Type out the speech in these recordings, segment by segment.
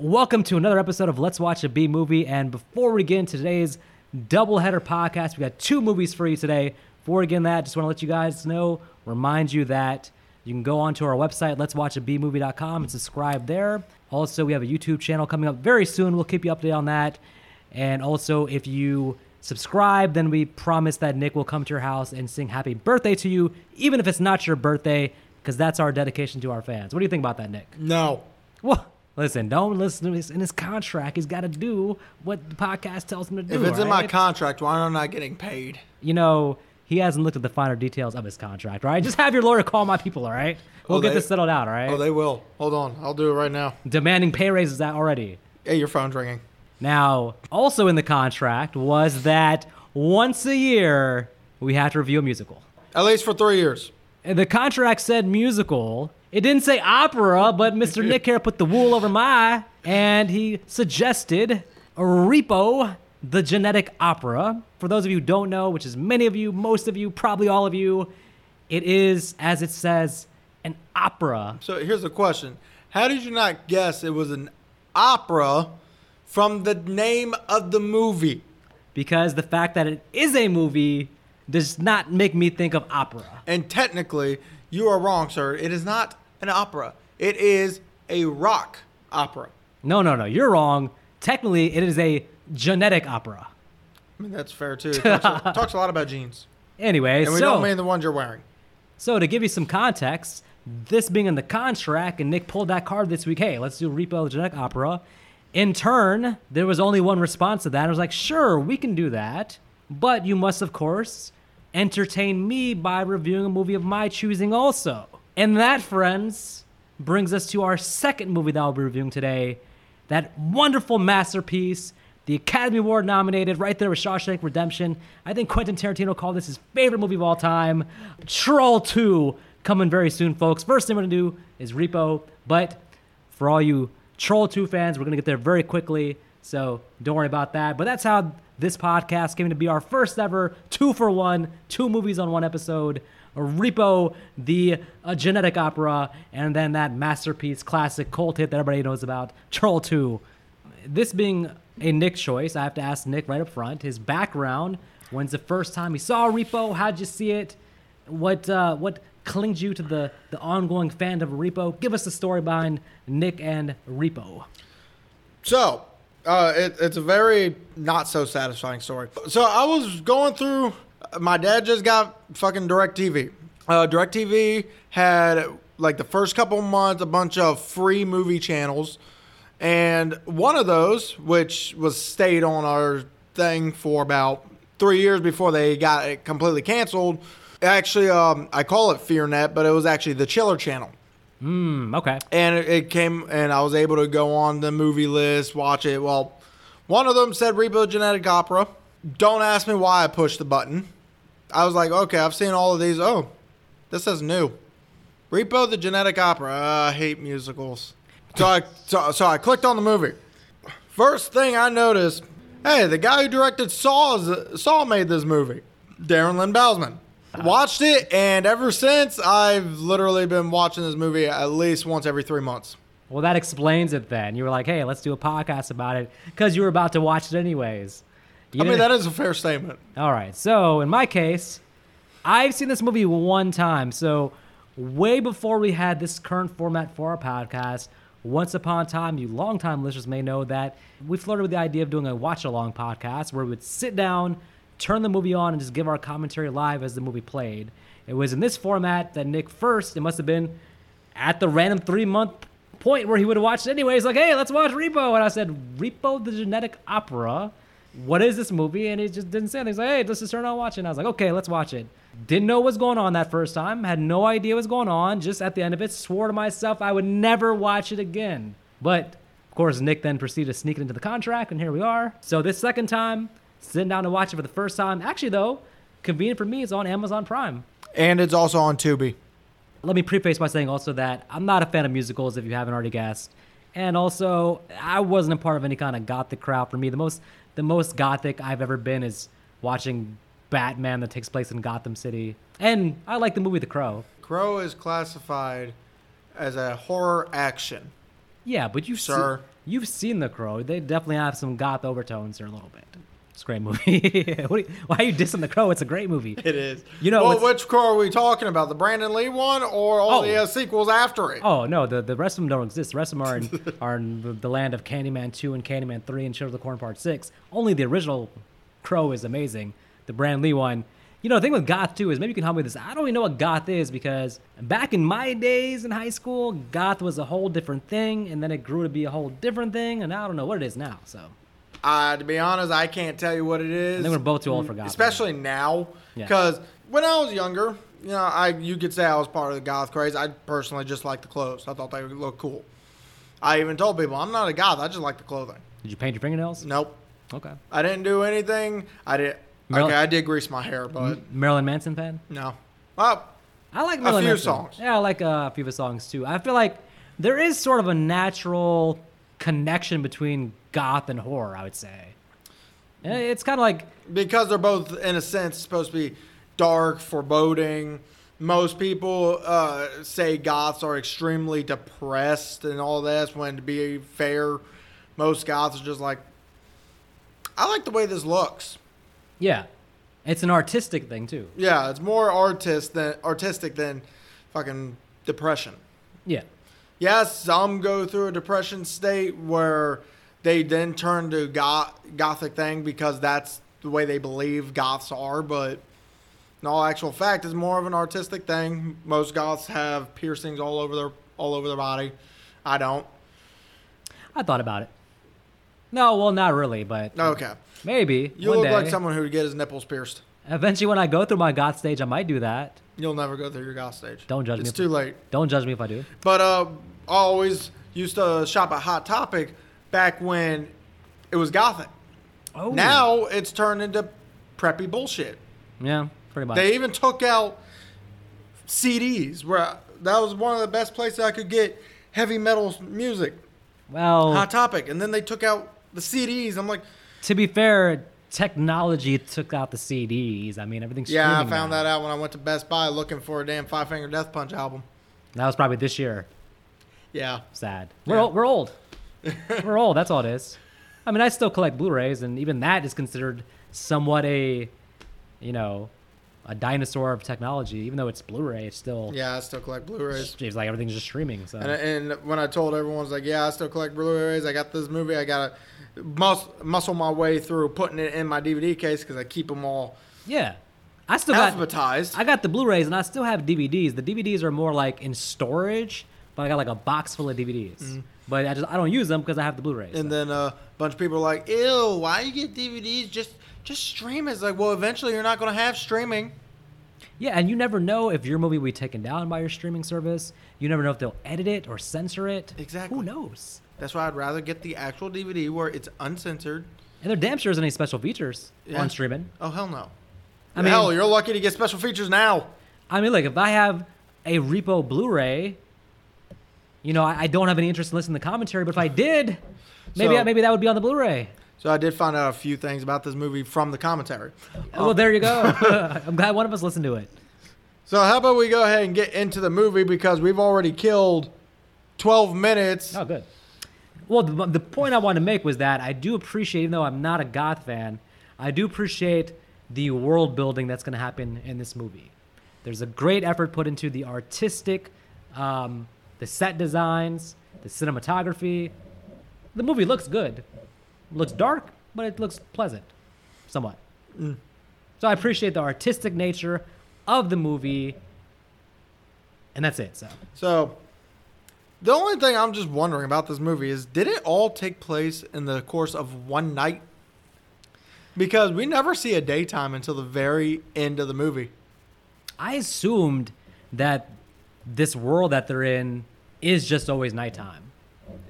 Welcome to another episode of Let's Watch a B Movie. And before we get into today's doubleheader podcast, we got two movies for you today. Before we get into that, just want to let you guys know, remind you that you can go onto our website, let'swatchabmovie.com, and subscribe there. Also, we have a YouTube channel coming up very soon. We'll keep you updated on that. And also, if you subscribe, then we promise that Nick will come to your house and sing happy birthday to you, even if it's not your birthday, because that's our dedication to our fans. What do you think about that, Nick? No. Well, listen, don't listen to this in his contract. He's got to do what the podcast tells him to do. If it's in my contract, why am I not getting paid? you know, he hasn't looked at the finer details of his contract, right? Just have your lawyer call my people, all right? We'll Oh, get they- this settled out, all right? Oh, they will. Hold on. I'll do it right now. Demanding pay raises that already. Hey, your phone's ringing. Now, also in the contract was that once a year we had to review a musical. At least for three years. And the contract said musical. It didn't say opera, but Mr. Nick here put the wool over my eye, and he suggested Repo, the genetic opera. For those of you who don't know, which is many of you, most of you, probably all of you, it is, as it says, an opera. So here's the question How did you not guess it was an opera from the name of the movie? Because the fact that it is a movie does not make me think of opera. And technically, you are wrong, sir. It is not an opera, it is a rock opera. No, no, no, you're wrong. Technically, it is a genetic opera. I mean, that's fair too. It talks, a, talks a lot about genes. Anyway, And we so don't mean the ones you're wearing. So to give you some context, this being in the contract, and Nick pulled that card this week. Hey, let's do Repo the Genetic Opera. In turn, there was only one response to that. I was like, sure, we can do that, but you must, of course, entertain me by reviewing a movie of my choosing also. And that, friends, brings us to our second movie that I'll be reviewing today. That wonderful masterpiece, the Academy Award nominated, right there with Shawshank Redemption. I think Quentin Tarantino called this his favorite movie of all time. Troll 2 coming very soon, folks. First thing we're gonna do is Repo, but for all you Troll 2 fans, we're gonna get there very quickly, so don't worry about that. But that's how this podcast came to be our first ever two for one, two movies on one episode. Repo, the uh, genetic opera, and then that masterpiece, classic cult hit that everybody knows about, Troll 2 this being a Nick choice, I have to ask Nick right up front his background. When's the first time he saw Repo? How'd you see it? What uh, what clinged you to the the ongoing fandom of Repo? Give us the story behind Nick and Repo. So, uh, it, it's a very not so satisfying story. So, I was going through. My dad just got fucking DirecTV. Uh, DirecTV had like the first couple months a bunch of free movie channels, and one of those, which was stayed on our thing for about three years before they got it completely canceled. Actually, um, I call it FearNet, but it was actually the Chiller Channel Hmm. Okay. and it, came and I was able to go on the movie list, watch it. Well, one of them said Repo Genetic Opera. Don't ask me why I pushed the button. I was like, okay, I've seen all of these. Oh, this is new. Repo the Genetic Opera. Uh, I hate musicals. So I so, so I clicked on the movie. First thing I noticed, hey, the guy who directed Saw is, Saw made this movie, Darren Lynn Bousman. Watched it, and ever since I've literally been watching this movie at least once every three months. Well, that explains it then. You were like, hey, let's do a podcast about it because you were about to watch it anyways. You I mean, that is a fair statement. All right. So in my case, I've seen this movie one time. So way before we had this current format for our podcast, once upon a time, you longtime listeners may know that we flirted with the idea of doing a watch along podcast where we would sit down, turn the movie on, and just give our commentary live as the movie played. It was in this format that Nick first, it must have been at the random three month point where he would have watched it anyway. He's like, hey, let's watch Repo. And I said, Repo the Genetic Opera. What is this movie? And he just didn't say anything. He's like, hey, let's just turn on watching. I was like, okay, let's watch it. Didn't know what was going on that first time. Had no idea what was going on. Just at the end of it, swore to myself I would never watch it again. But of course, Nick then proceeded to sneak it into the contract, and here we are. So this second time, sitting down to watch it for the first time. Actually, though, convenient for me, it's on Amazon Prime. And it's also on Tubi. Let me preface by saying also that I'm not a fan of musicals, if you haven't already guessed. And also, I wasn't a part of any kind of gothic crowd. For me, the most the most gothic I've ever been is watching Batman that takes place in Gotham City. And I like the movie The Crow. Crow is classified as a horror action. Yeah, but you've Sir. seen You've seen The Crow. They definitely have some goth overtones there a little bit. It's a great movie. What are you- why are you dissing The Crow? It's a great movie. It is. You know, well, which crow are we talking about? The Brandon Lee one or all Oh. the uh, sequels after it? Oh no, the, the rest of them don't exist. The rest of them are in, are in the, the land of Candyman two and Candyman three and Children of the Corn Part six. Only the original Crow is amazing. The Brand Lee one. You know, the thing with goth too is maybe you can help me with this. I don't even know what goth is because back in my days in high school, goth was a whole different thing, and then it grew to be a whole different thing, and I don't know what it is now. So Uh, to be honest, I can't tell you what it is. I think we're both too old for goth. especially now Yeah. because when I was younger, you know, I you could say I was part of the goth craze. I personally just liked the clothes. I thought they would look cool. I even told people I'm not a goth. I just like the clothing. Did you paint your fingernails? Nope, Okay. I didn't do anything. I did. Merl- Okay, I did grease my hair, but Marilyn Manson fan? no. Well, I like Marilyn few Manson. songs. Yeah, I like uh, a few of his songs too. I feel like there is sort of a natural connection between goth and horror. I would say Eh, it's kind of like because they're both in a sense supposed to be dark, foreboding. Most people uh, say goths are extremely depressed and all this. When to be fair, most goths are just like, I like the way this looks. yeah, it's an artistic thing too. Yeah, it's more artist than artistic than fucking depression. Yeah, Yes, some go through a depression state where they then turn to goth, gothic thing because that's the way they believe goths are. But in all actual fact, it's more of an artistic thing. Most goths have piercings all over their all over their body. I don't. I thought about it. No, well, not really, but Okay, maybe you look day. like someone who would get his nipples pierced. Eventually, when I go through my goth stage, I might do that. You'll never go through your goth stage. Don't judge me It's if- too late. Don't judge me if I do. But uh, I always used to shop at Hot Topic back when it was gothic. Oh, Now it's turned into preppy bullshit. yeah, pretty much. They even took out CDs where that was one of the best places I could get heavy metal music. well, Hot Topic, and then they took out the CDs. I'm like, to be fair, technology took out the CDs. I mean, everything's yeah, I found now. that out when I went to Best Buy looking for a damn Five Finger Death Punch album. That was probably this year. Yeah, Sad. We're Yeah. old, we're old. we're old. That's all it is. I mean, I still collect Blu-rays, and even that is considered somewhat a, you know, a dinosaur of technology. Even though it's Blu-ray, it's still yeah, I still collect Blu-rays. it's like everything's just streaming. So And, and when I told everyone, I was like, yeah, I still collect Blu-rays. I got this movie. I got to mus- muscle my way through putting it in my DVD case because I keep them all yeah, I still got alphabetized. I got the Blu-rays, and I still have DVDs. The DVDs are more like in storage, but I got like a box full of DVDs. But I just I don't use them because I have the Blu-rays. And then uh, a bunch of people are like, ew, why you get DVDs? Just just stream it. It's like, well, eventually you're not going to have streaming. Yeah, and you never know if your movie will be taken down by your streaming service. You never know if they'll edit it or censor it. Exactly. Who knows? That's why I'd rather get the actual DVD where it's uncensored. And there damn sure isn't any special features Yeah. on streaming. Oh, hell no. I mean, hell, you're lucky to get special features now. I mean, look, if I have a repo Blu-ray, you know, I, I don't have any interest in listening to the commentary. But if I did, maybe So- maybe that would be on the Blu-ray. So I did find out a few things about this movie from the commentary. well, there you go. I'm glad one of us listened to it. So how about we go ahead and get into the movie because we've already killed 12 minutes. Oh, good. Well, the, the point I wanted to make was that I do appreciate, even though I'm not a goth fan, I do appreciate the world building that's going to happen in this movie. There's a great effort put into the artistic, um, the set designs, the cinematography. The movie looks good. Looks dark, but it looks pleasant, somewhat. Mm. So I appreciate the artistic nature of the movie, and that's it. So So the only thing I'm just wondering about this movie is did it all take place in the course of one night? Because we never see a daytime until the very end of the movie. I assumed that this world that they're in is just always nighttime.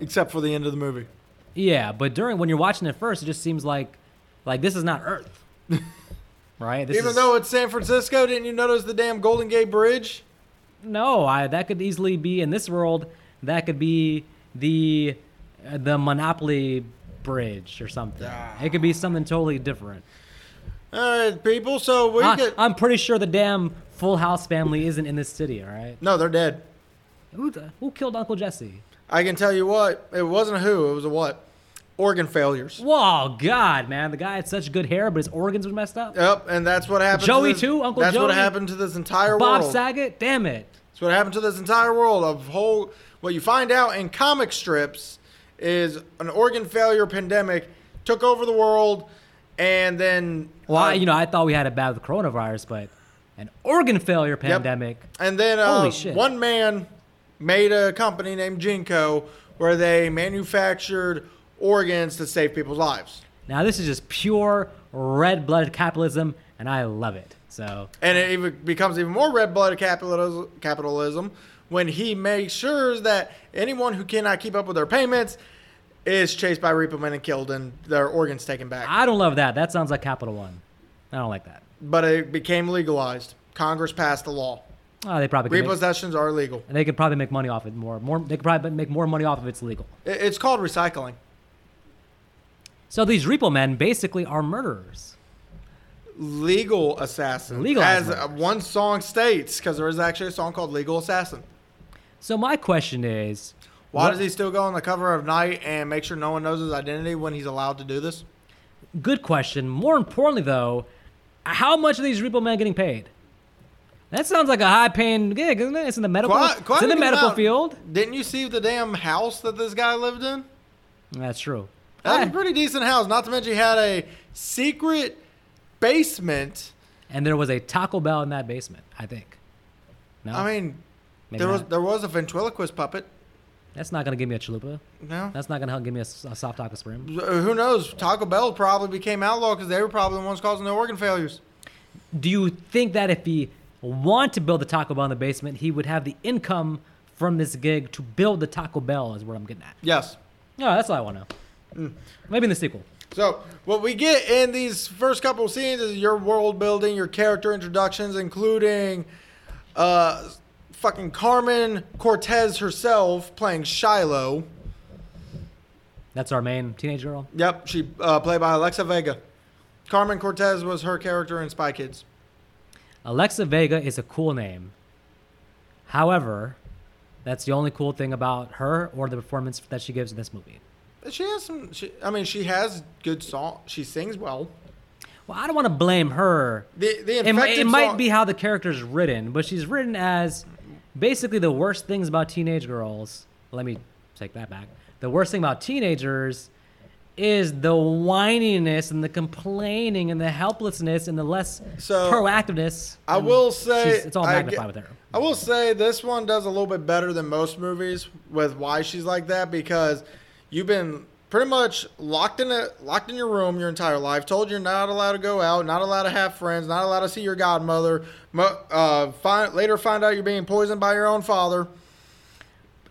Except for the end of the movie. Yeah, but during when you're watching it first, it just seems like like this is not Earth, right? This Even is- though it's San Francisco, didn't you notice the damn Golden Gate Bridge? no, I that could easily be in this world. That could be the uh, the Monopoly Bridge or something. Ah. It could be something totally different. All right, people. So we I, get. I'm pretty sure the damn Full House family isn't in this city. All right, no, they're dead. who who killed Uncle Jesse? I can tell you what, it wasn't a who, it was a what? Organ failures. Whoa, God, man, the guy had such good hair, but his organs were messed up. Yep, and that's what happened. Joey to this, too? Uncle That's what Joey? happened to this entire Bob world. Bob Saget, damn it. That's what happened to this entire world of whole. What you find out in comic strips is an organ failure pandemic took over the world, and then Well, I, uh, you know, I thought we had it bad with coronavirus, but an organ failure pandemic. Yep. And then uh, Holy shit. one man made a company named GeneCo where they manufactured organs to save people's lives. Now, this is just pure red blooded capitalism, and I love it. So, And it even becomes even more red-blooded capitalism, capitalism when he makes sure that anyone who cannot keep up with their payments is chased by repo men and killed and their organs taken back. I don't love that. That sounds like Capital One. I don't like that. But it became legalized. Congress passed the law. Oh, they probably could make, Repossessions are illegal. they could probably make money off it more. More, they could probably make more money off if it's legal. It's called recycling. So these repo men basically are murderers. Legal assassin. Legal as murders. uh, one song states, because there is actually a song called Legal Assassin. So my question is, Why what- does he still go on the cover of Night and make sure no one knows his identity when he's allowed to do this? Good question. More importantly, though, how much are these repo men getting paid? That sounds like a high-paying gig, isn't it? It's in the medical. Quite- quite it's in the medical amount. field. Didn't you see the damn house that this guy lived in? That's true. That's Ah, a pretty decent house. Not to mention he had a secret basement. and there was a Taco Bell in that basement. I think. No, I mean, maybe there was there was a ventriloquist puppet. That's not gonna give me a chalupa. No, That's not gonna help give me a soft taco supreme. Uh, who knows? Taco Bell probably became outlaw because they were probably the ones causing the organ failures. Do you think that if he want to build a Taco Bell in the basement, he would have the income from this gig to build the Taco Bell? Is what I'm getting at. Yes. No, that's all I want to know. Maybe in the sequel. So what we get in these first couple scenes is your world building, your character introductions, including uh, fucking Carmen Cortez herself playing Shilo. That's our main teenage girl. Yep, she uh, played by Alexa Vega. Carmen Cortez was her character in Spy Kids. Alexa Vega is a cool name. However, that's the only cool thing about her or the performance that she gives in this movie. She has some. She, I mean, she has good song. She sings well. Well, I don't want to blame her. The the It, infected it might song- be how the character's written, but she's written as basically the worst things about teenage girls. Let me take that back. The worst thing about teenagers is the whininess and the complaining and the helplessness and the less So, proactiveness. I will say it's all magnified get- with her. I will say this one does a little bit better than most movies with why she's like that because you've been pretty much locked in a locked in your room your entire life, told you're not allowed to go out, not allowed to have friends, not allowed to see your godmother. Uh, find, later find out you're being poisoned by your own father.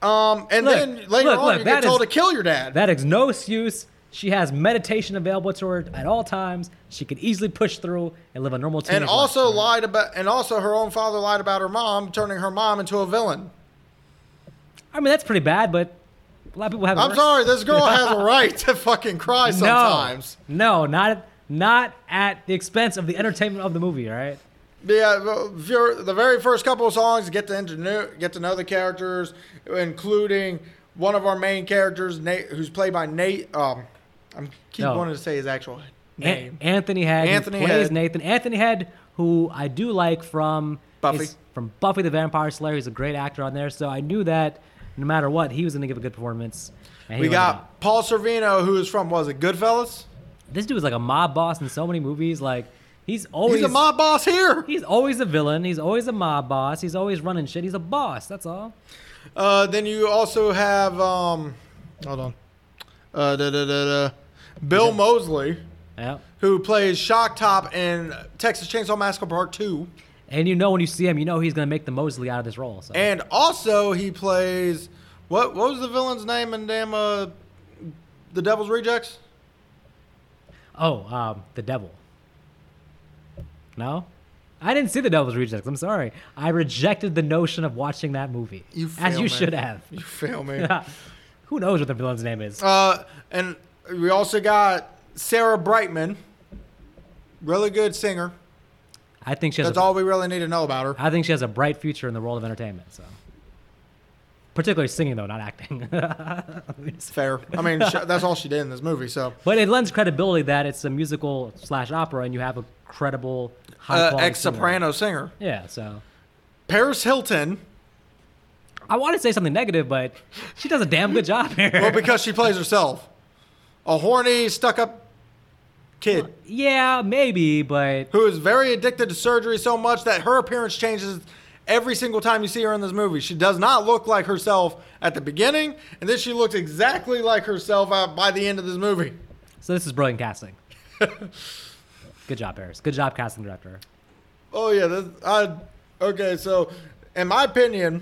Um, and Look, then later look, on look, you get told is- to kill your dad. That is no excuse. She has meditation available to her at all times. She could easily push through and live a normal teenage and life. also lied about, and also her own father lied about her mom, turning her mom into a villain. I mean, that's pretty bad, but a lot of people have. I'm worse. sorry, this girl has a right to fucking cry sometimes. No, no, not not at the expense of the entertainment of the movie. All right. Yeah, well, the very first couple of songs get to know, get to know the characters, including one of our main characters, Nate, who's played by Nate. Um, I'm keep No. wanting to say his actual An- name. Anthony Head. Anthony plays Head. Nathan. Anthony Head, who I do like from Buffy. is from Buffy the Vampire Slayer. He's a great actor on there, so I knew that no matter what, he was going to give a good performance. we got Paul Sorvino, who is from was it Goodfellas? this dude is like a mob boss in so many movies. Like he's always He's a mob boss here. He's always a villain. He's always a mob boss. He's always running shit. He's a boss. That's all. Uh, then you also have um, hold on, uh, da, da, da, da, Bill Moseley, Yeah. who plays Chop Top in Texas Chainsaw Massacre Part Two. And you know when you see him, you know he's gonna make the Mosley out of this role. So. And also he plays what what was the villain's name in damn uh The Devil's Rejects? oh, um, the devil. No, I didn't see the Devil's Rejects. I'm sorry. I rejected the notion of watching that movie. You as you man. should have. You feel me? Who knows what the villain's name is? uh and we also got Sarah Brightman. Really good singer. I think she has. That's A, all we really need to know about her. I think she has a bright future in the world of entertainment. So particularly singing though, not acting. It's fair. I mean, sh- that's all she did in this movie. So, but it lends credibility that it's a musical slash opera, and you have a credible high uh, ex soprano singer. Yeah, so Paris Hilton. I want to say something negative, but she does a damn good job here. Well, because she plays herself. A horny, stuck up kid yeah, maybe, but who is very addicted to surgery so much that her appearance changes every single time you see her in this movie. She does not look like herself at the beginning, and then she looks exactly like herself by the end of this movie. so this is brilliant casting. good job, Paris. Good job, casting director. Oh yeah, this, I okay. So, in my opinion,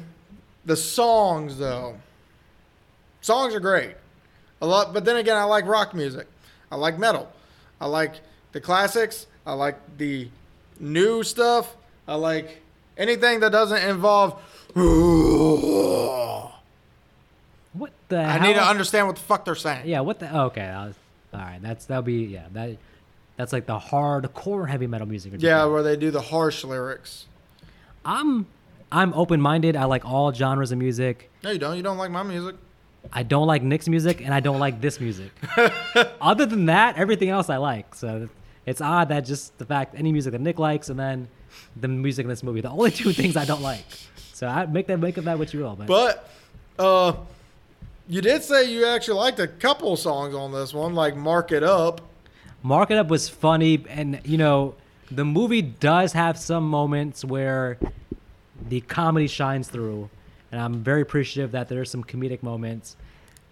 the songs though, songs are great. A lot, but then again, I like rock music. I like metal. I like the classics. I like the new stuff. I like anything that doesn't involve. What the? I need to understand what the fuck they're saying. Yeah, what the? oh, okay, was, all right. That's that'll be yeah. That that's like the hardcore heavy metal music. Yeah, where they do the harsh lyrics. I'm I'm open minded. I like all genres of music. No, you don't. You don't like my music. I don't like Nick's music, and I don't like this music. Other than that, everything else I like. So it's odd that just the fact any music that Nick likes, and then the music in this movie, the only two things I don't like. So I make that make of that what you will. But, But uh, you did say you actually liked a couple songs on this one, like "Mark It Up." Mark It Up was funny, and you know the movie does have some moments where the comedy shines through, and I'm very appreciative that there's some comedic moments.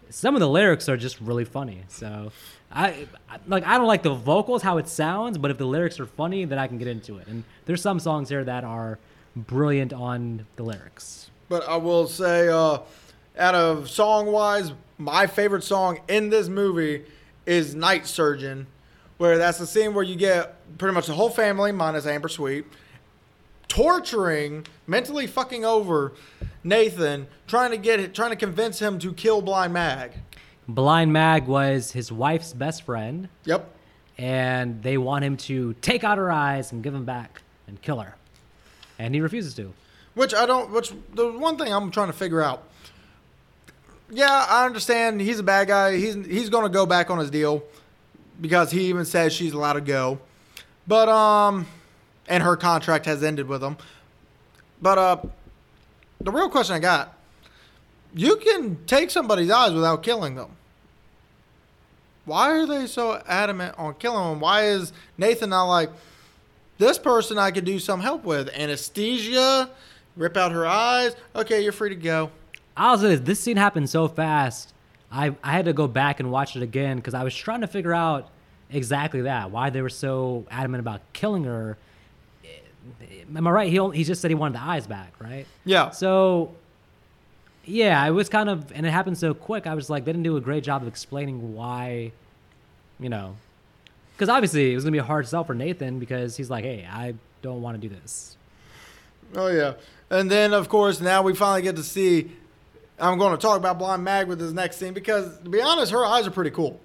Some of the lyrics are just really funny. So I I- like I don't like the vocals how it sounds, but if the lyrics are funny, then I can get into it. And there's some songs here that are brilliant on the lyrics. But I will say, uh, out of song wise, my favorite song in this movie is Night Surgeon, where that's the scene where you get pretty much the whole family, minus Amber Sweet, torturing, mentally fucking over Nathan, trying to get trying to convince him to kill Blind Mag. Blind Mag was his wife's best friend. Yep. and they want him to take out her eyes and give them back and kill her. And he refuses to. Which I don't. Which the one thing I'm trying to figure out. Yeah, I understand. He's a bad guy. He's he's going to go back on his deal because he even says she's allowed to go. But um, and her contract has ended with him. But uh, the real question I got: You can take somebody's eyes without killing them. Why are they so adamant on killing them? Why is Nathan not like? this person I could do some help with. Anesthesia, rip out her eyes. Okay, you're free to go. I'll say this, this scene happened so fast. I, I had to go back and watch it again because I was trying to figure out exactly that. Why they were so adamant about killing her. Am I right? He, only, he just said he wanted the eyes back, right? Yeah. So, yeah, it was kind of, and it happened so quick. I was like, they didn't do a great job of explaining why, you know, because obviously it was gonna be a hard sell for Nathan because he's like, hey, I don't want to do this. Oh yeah. And then of course now we finally get to see. I'm going to talk about Blind Mag with this next scene because to be honest, her eyes are pretty cool.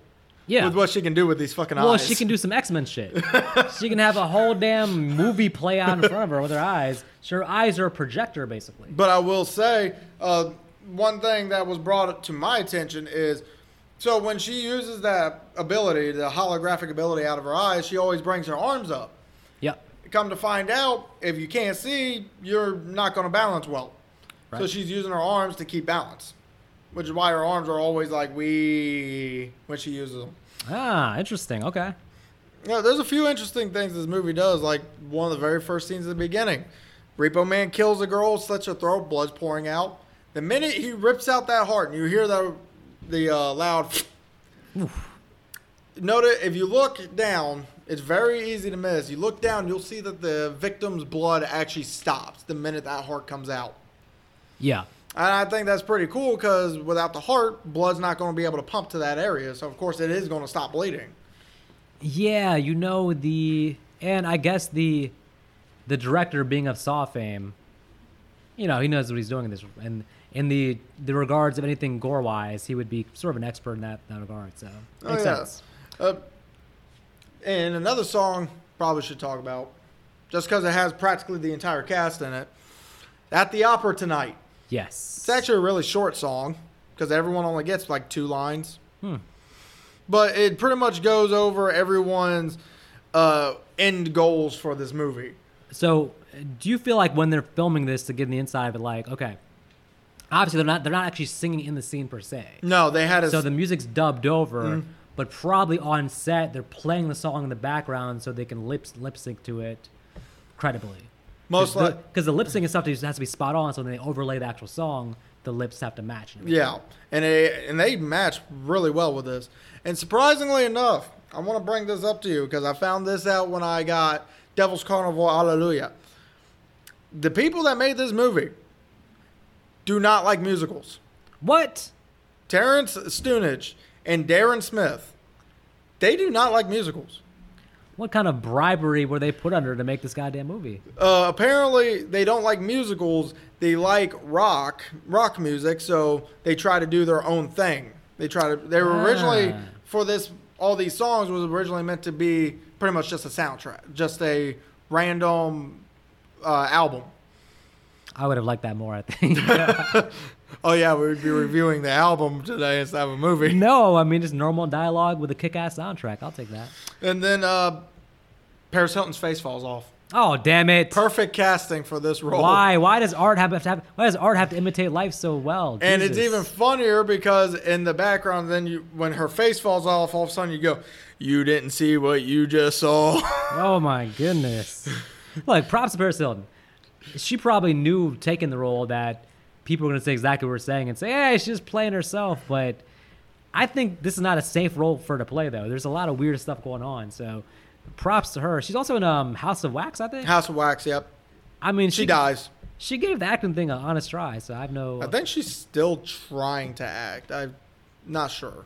Yeah. With what she can do with these fucking well, eyes. Well, she can do some X Men shit. she can have a whole damn movie play out in front of her with her eyes. So her eyes are a projector, basically. But I will say, uh, one thing that was brought to my attention is so when she uses that ability, the holographic ability out of her eyes, she always brings her arms up. Yep. Come to find out, if you can't see, you're not going to balance well. Right. So she's using her arms to keep balance, which is why her arms are always like we when she uses them. Ah, interesting. Okay. Yeah, there's a few interesting things this movie does. Like one of the very first scenes at the beginning, Repo Man kills a girl, slits her throat, blood's pouring out. The minute he rips out that heart, and you hear the the uh, loud. Note it, if you look down, it's very easy to miss. You look down, you'll see that the victim's blood actually stops the minute that heart comes out. Yeah. And I think that's pretty cool because without the heart, blood's not going to be able to pump to that area. So of course it is going to stop bleeding. Yeah, you know the and I guess the the director being of Saw fame, you know, he knows what he's doing in this and in the the regards of anything gore wise, he would be sort of an expert in that, that regard. So Oh, makes yeah. sense. Uh, and another song probably should talk about, just because it has practically the entire cast in it. At the opera tonight. Yes. It's actually a really short song because everyone only gets like two lines. Hmm. But it pretty much goes over everyone's uh, end goals for this movie. So, do you feel like when they're filming this to get the inside of it, like, okay, obviously they're not they're not actually singing in the scene per se. No, they had a So the music's dubbed over, Mm-hmm. but probably on set they're playing the song in the background so they can lip lip sync to it credibly. Most like because the, lip sync and stuff has to be spot on. So when they overlay the actual song, the lips have to match. and. Yeah, and they and they match really well with this. And surprisingly enough, I want to bring this up to you because I found this out when I got Devil's Carnival Hallelujah. The people that made this movie do not like musicals. What? Terrance Zdunich and Darren Smith, they do not like musicals. What kind of bribery were they put under to make this goddamn movie? Uh, apparently, they don't like musicals. They like rock, rock music. So they try to do their own thing. They try to. They were originally Ah. for this. All these songs was originally meant to be pretty much just a soundtrack, just a random uh, album. I would have liked that more. I think. Oh yeah, we would be reviewing the album today instead of a movie. no, I mean just normal dialogue with a kick-ass soundtrack. I'll take that. And then uh, Paris Hilton's face falls off. Oh damn it! Perfect casting for this role. Why? Why does art have to have? Why does art have to imitate life so well? And it's even funnier because in the background, then you when her face falls off, all of a sudden you go, "You didn't see what you just saw." Oh my goodness! Look, props to Paris Hilton. She probably knew taking the role that people are going to say exactly what we're saying and say, "Hey, she's just playing herself." But I think this is not a safe role for her to play, though. There's a lot of weird stuff going on. So, props to her. She's also in um, House of Wax, I think. House of Wax. Yep, I mean, she dies. She gave the acting thing an honest try, so I have no. I think she's still trying to act. I'm not sure.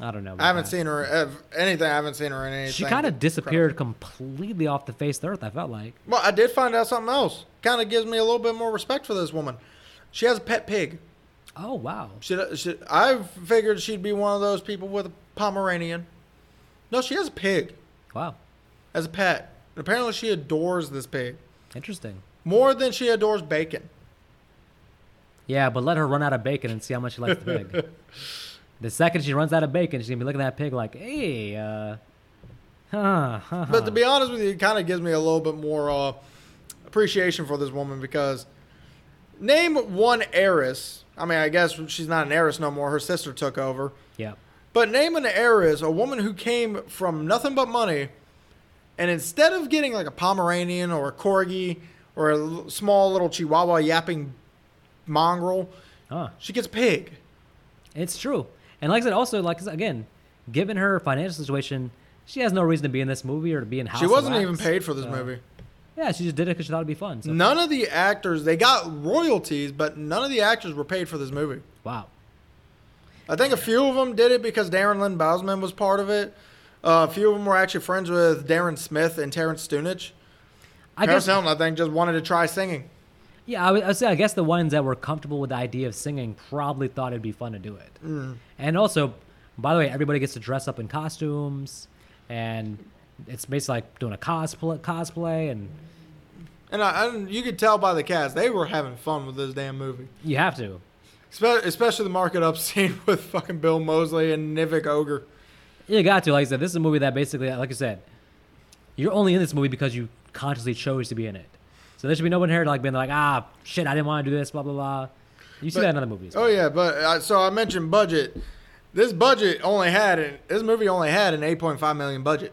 I don't know. I haven't about seen her anything. I haven't seen her in that. anything. She kind of that- disappeared completely off the face of the earth. I felt like. Well, I did find out something else. Kind of gives me a little bit more respect for this woman. She has a pet pig. Oh wow. She, she, I figured she'd be one of those people with a Pomeranian. No, she has a pig Wow. as a pet. And apparently, she adores this pig Interesting. more than she adores bacon. Yeah, but let her run out of bacon and see how much she likes the pig. the second she runs out of bacon, she's gonna be looking at that pig like, "Hey, uh, huh, huh, But to be honest with you, it kind of gives me a little bit more uh, appreciation for this woman because name one heiress. I mean, I guess she's not an heiress no more. Her sister took over. yeah, But name an heiress, a woman who came from nothing but money, and instead of getting like a Pomeranian or a Corgi or a small little Chihuahua yapping mongrel, huh." she gets a pig. It's true. And like I said, also like again, given her financial situation, she has no reason to be in this movie or to be in House. she wasn't even paid for this So, movie. Yeah, she just did it because she thought it'd be fun. So, None of the actors, they got royalties, but none of the actors were paid for this movie. wow. I think a few of them did it because Darren Lynn Bousman was part of it. Uh, a few of them were actually friends with Darren Smith and Terrance Zdunich. I Paris guess. Hilton, I think, just wanted to try singing. Yeah, I would, I would say I guess the ones that were comfortable with the idea of singing probably thought it'd be fun to do it. Mm. And also, by the way, everybody gets to dress up in costumes, and it's basically like doing a cosplay, cosplay, and And I, I, you could tell by the cast, they were having fun with this damn movie. you have to. Espe- Especially the Mark It Up scene with fucking Bill Moseley and Nivek Ogre. You got to. Like I said, this is a movie that basically, like I said, you're only in this movie because you consciously chose to be in it. So there should be no one here like being like, ah, shit, I didn't want to do this, blah blah blah. You see But- that in other movies. Oh yeah, but uh, so I mentioned budget. This budget only had an, this movie only had an 8.5 million budget.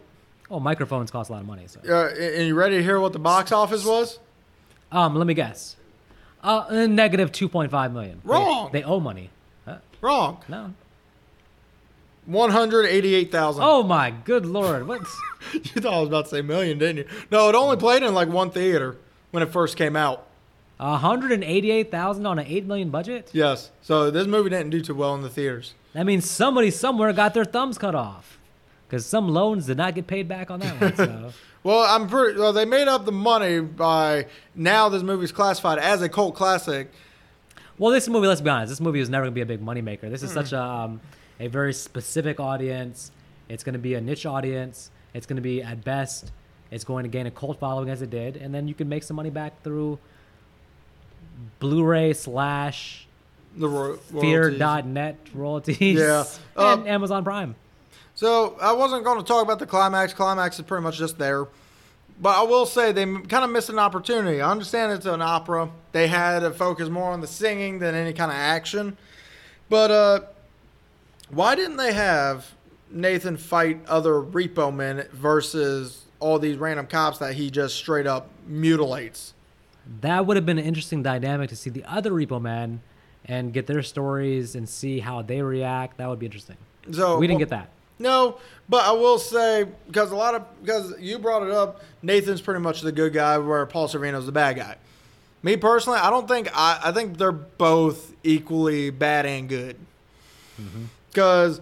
Oh, microphones cost a lot of money. So, Uh, and you ready to hear what the box office was? um, let me guess. Uh, negative two point five million. They- Wrong. They, owe money. Huh? Wrong. No. 188,000. Oh my good lord! What? you thought I was about to say million, didn't you? No, it only played in like one theater when it first came out. One hundred and eighty-eight thousand on an eight million budget. Yes. So this movie didn't do too well in the theaters. That means somebody somewhere got their thumbs cut off, because some loans did not get paid back on that one. So. Well, I'm pretty. Well, they made up the money by now. This movie's classified as a cult classic. Well, this movie, let's be honest, this movie is never going to be a big moneymaker. This is such a, um, a very specific audience. It's going to be a niche audience. It's going to be, at best, it's going to gain a cult following as it did. And then you can make some money back through Blu-ray slash The ro- royalties. fear.net royalties. Yeah. and Um, Amazon Prime. So I wasn't going to talk about the climax. Climax is pretty much just there. But I will say they kind of missed an opportunity. I understand it's an opera. They had to focus more on the singing than any kind of action. But uh, why didn't they have Nathan fight other repo men versus all these random cops that he just straight up mutilates? That would have been an interesting dynamic to see the other Repo Men and get their stories and see how they react. That would be interesting. So we didn't well, get that. No, but I will say because a lot of because you brought it up, Nathan's pretty much the good guy, where Paul Sorvino's the bad guy. Me personally, I don't think I, I think they're both equally bad and good. Mm-hmm. Because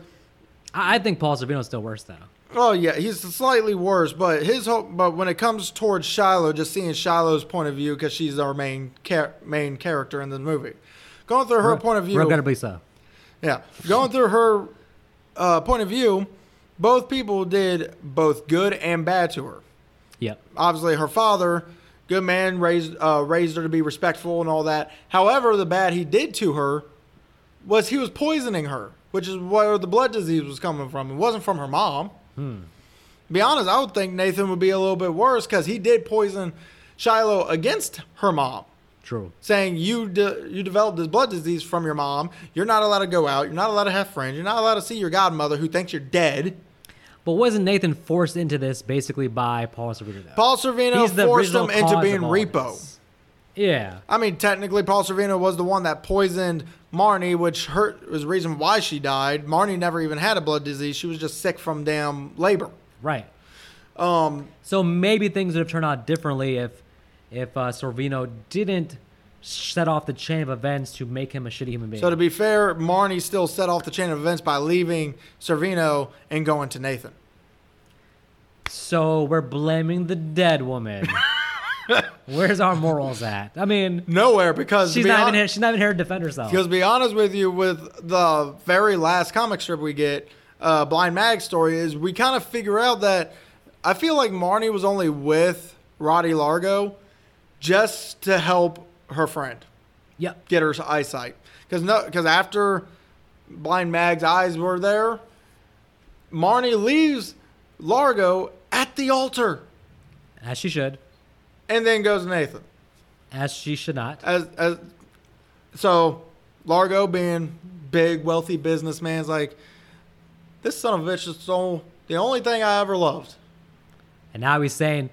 I, I think Paul Sorvino's still worse though. oh yeah, he's slightly worse, but his whole, but when it comes towards Shilo, just seeing Shilo's point of view because she's our main char- main character in the movie, going through her point of view, Regrettably so. Yeah, going through her uh, point of view, both people did both good and bad to her. Yep. Obviously, her father, good man, raised uh, raised her to be respectful and all that. However, the bad he did to her was he was poisoning her, which is where the blood disease was coming from. It wasn't from her mom. To be honest, I would think Nathan would be a little bit worse because he did poison Shilo against her mom True. saying you de- you developed this blood disease from your mom. You're not allowed to go out. You're not allowed to have friends. You're not allowed to see your godmother who thinks you're dead. But wasn't Nathan forced into this basically by Paul though? Paul Sorvino He's forced him into being repo. this. Yeah. I mean, technically, Paul Sorvino was the one that poisoned Marni, which hurt was the reason why she died. Marni never even had a blood disease. She was just sick from damn labor. Right. Um, So maybe things would have turned out differently if if uh, Sorvino didn't set off the chain of events to make him a shitty human being. so to be fair, Marni still set off the chain of events by leaving Sorvino and going to Nathan. So we're blaming the dead woman. Where's our morals at? I mean, Nowhere because she's be not hon- even here. She's not even here to defend herself. Because to be honest with you, with the very last comic strip we get, uh, Blind Mag story is we kind of figure out that I feel like Marni was only with Rotti Largo just to help her friend Yep. get her eyesight. Because no, because after Blind Mag's eyes were there, Marni leaves Largo at the altar As she should. and then goes to Nathan. As she should not. as as so Largo being big wealthy businessman is like this son of a bitch is so the only thing I ever loved. And now he's saying,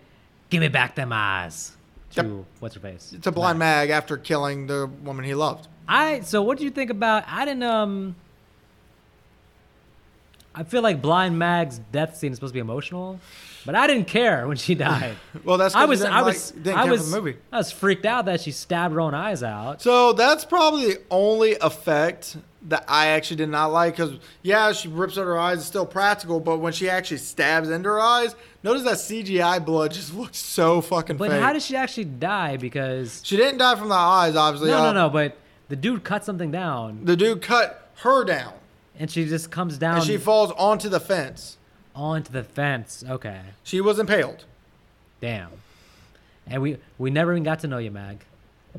"Give me back them eyes." To Yep. what's her face? It's a blind mag after killing the woman he loved. I so what do you think about? I didn't um. I feel like Blind Mag's death scene is supposed to be emotional, but I didn't care when she died. Well, that's I was I was didn't I was movie. I was freaked out that she stabbed her own eyes out. So that's probably the only effect that I actually did not like because yeah, she rips out her eyes. It's still practical, but when she actually stabs into her eyes, notice that CGI blood just looks so fucking But fake. how did she actually die? Because she didn't die from the eyes, obviously. no, Uh, no, no. But the dude cut something down, The dude cut her down, and she just comes down and she falls onto the fence. onto the fence. Okay, She was impaled. damn. And we we never even got to know you, Mag.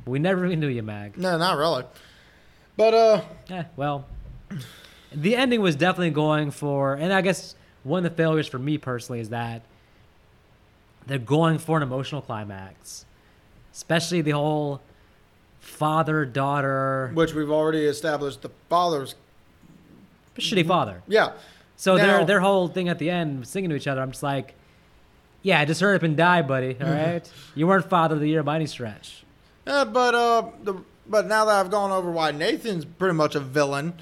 We never even knew you, Mag. No, not really. But uh, Eh, well, the ending was definitely going for, and I guess one of the failures for me personally is that they're going for an emotional climax, especially the whole father daughter which we've already established, the father's shitty father. yeah. So Now- their their whole thing at the end, singing to each other, I'm just like, yeah, just hurry up and die, buddy. All right, you weren't father of the year by any stretch. Uh, but uh, the but now that I've gone over why Nathan's pretty much a villain,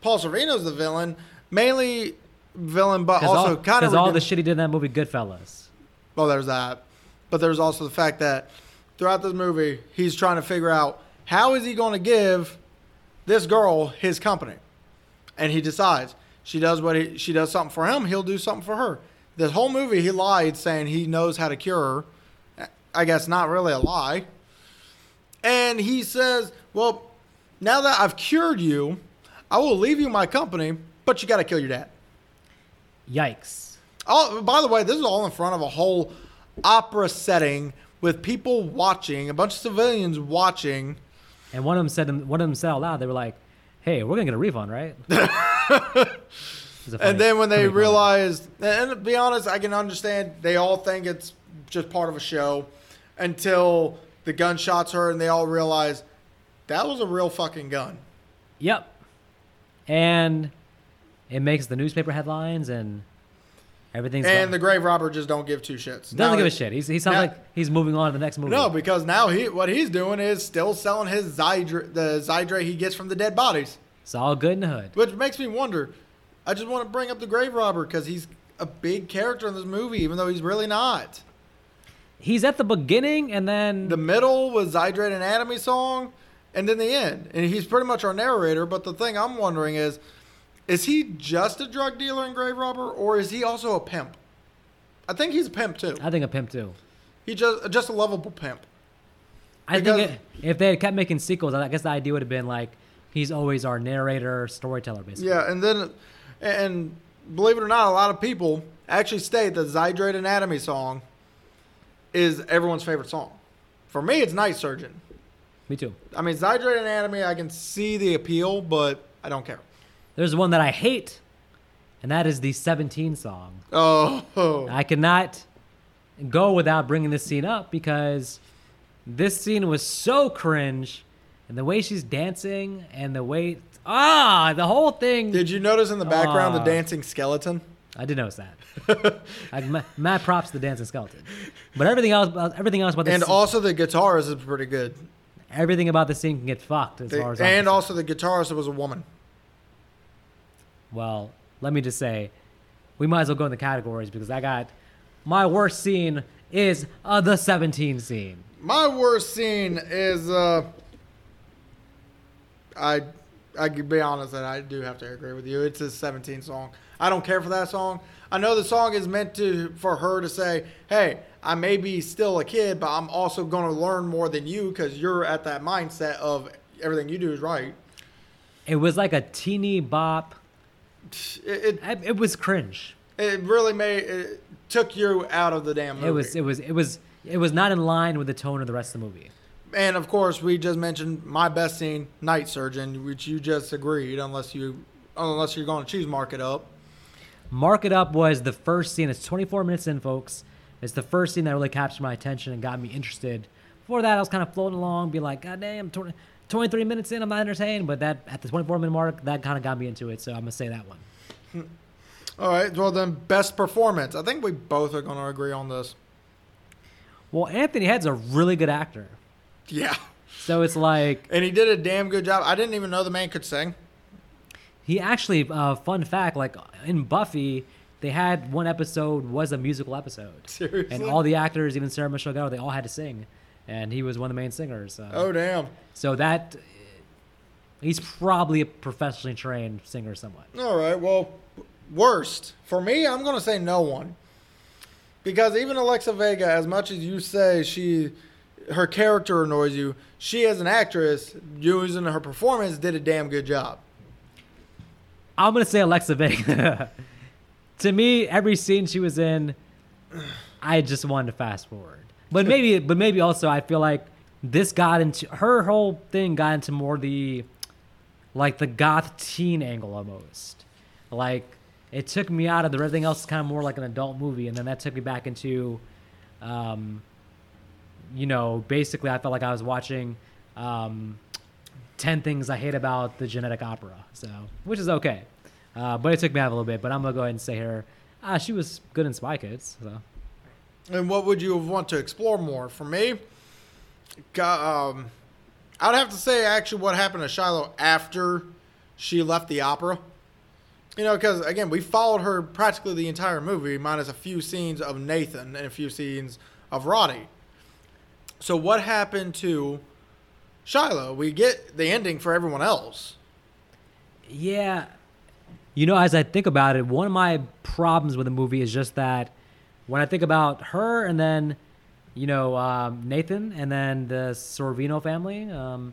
Paul Sorvino's the villain, mainly villain, but Because also kind of 'cause all the shit he did in that movie, Goodfellas. Well, there's that. But there's also the fact that throughout this movie, he's trying to figure out how is he going to give this girl his company, and he decides she does what he, she does something for him, he'll do something for her. This whole movie, he lied saying he knows how to cure her. I guess not really a lie. And he says, "Well, now that I've cured you, I will leave you my company, but you got to kill your dad." Yikes. Oh, by the way, this is all in front of a whole opera setting with people watching, a bunch of civilians watching, And one of them said, one of them said out loud, they were like, "Hey, we're gonna get a refund, right?" It was a funny- And then when they realized, and to be honest, I can understand they all think it's just part of a show until the gunshots heard and they all realize that was a real fucking gun. Yep. And it makes the newspaper headlines and everything's And go- the grave robber just don't give two shits. doesn't Now give a shit. He's, he sounds now- like he's moving on to the next movie. No, because now he what he's doing is still selling his Zydra, the Zydra he gets from the dead bodies, it's all good in the hood. which makes me wonder. I just want to bring up the grave robber because he's a big character in this movie, even though he's really not. He's at the beginning and then The middle was Zydrate Anatomy song, and then the end. And he's pretty much our narrator. But the thing I'm wondering is, is he just a drug dealer and grave robber, or is he also a pimp? I think he's a pimp too. I think a pimp too. He just just a lovable pimp. I Because- think it, if they had kept making sequels, I guess the idea would have been like he's always our narrator, storyteller, basically. Yeah, and then, and believe it or not, a lot of people actually state that Zydrate Anatomy song is everyone's favorite song. For me, it's Night Surgeon. Me too. I mean, Zydrate Anatomy, I can see the appeal, but I don't care. There's one that I hate, and that is the 17 song. Oh, I cannot go without bringing this scene up because this scene was so cringe, and the way she's dancing and the way ah the whole thing. did you notice in the background Ah. the dancing skeleton? I did notice that. I, ma- mad props to the dancing skeleton, but everything else, everything else about the And also the guitarist is pretty good. everything about the scene can get fucked as far as I'm and concerned. also the guitarist was a woman. Well, let me just say, we might as well go in the categories because I got my worst scene is uh, the 17 scene. My worst scene is uh I I can be honest that I do have to agree with you. It's a 17 song. I don't care for that song. I know the song is meant to for her to say, "Hey, I may be still a kid, but I'm also going to learn more than you cuz you're at that mindset of everything you do is right." It was like a teeny bop. It it, It was cringe. it really made it took you out of the damn movie. It was. It was. It was. It was not in line with the tone of the rest of the movie. And of course, we just mentioned my best scene, Night Surgeon, which you just agreed, unless you unless you're going to choose mark it up. Mark It Up was the first scene. It's 24 minutes in, folks. It's the first scene that really captured my attention and got me interested. Before that, I was kind of floating along, be like, God damn, 20, 23 minutes in, I'm not entertained. But that at the 24 minute mark, that kind of got me into it. So I'm gonna say that one. All right. Well, then, best performance. I think we both are going to agree on this. Well, Anthony Head's a really good actor. Yeah. So it's like And he did a damn good job. I didn't even know the man could sing. He actually, uh, fun fact, like in Buffy, they had one episode was a musical episode, Seriously. and all the actors, even Sarah Michelle Gellar, they all had to sing, and he was one of the main singers. Uh, oh damn. So that he's probably a professionally trained singer somewhat. All right. Well, worst for me, I'm going to say no one. Because even Alexa Vega, as much as you say she, her character annoys you, she as an actress, using her performance, did a damn good job. I'm gonna say Alexa Vega. to me, every scene she was in, I just wanted to fast forward. But maybe, but maybe also I feel like this got into her whole thing got into more the like the goth teen angle almost. Like it took me out of the everything else is kind of more like an adult movie, and then that took me back into, um, you know, basically I felt like I was watching. Um, 10 things I hate about the genetic opera. So, which is okay. Uh, but it took me out a little bit. But I'm going to go ahead and say her. ah, she was good in Spy Kids. So, And what would you want to explore more? For me, um, I'd have to say actually what happened to Shilo after she left the opera. You know, because again, we followed her practically the entire movie, minus a few scenes of Nathan and a few scenes of Rotti. So what happened to Shilo? We get the ending for everyone else. yeah. You know, as I think about it, one of my problems with the movie is just that when I think about her and then, you know, um, Nathan and then the Sorvino family, um,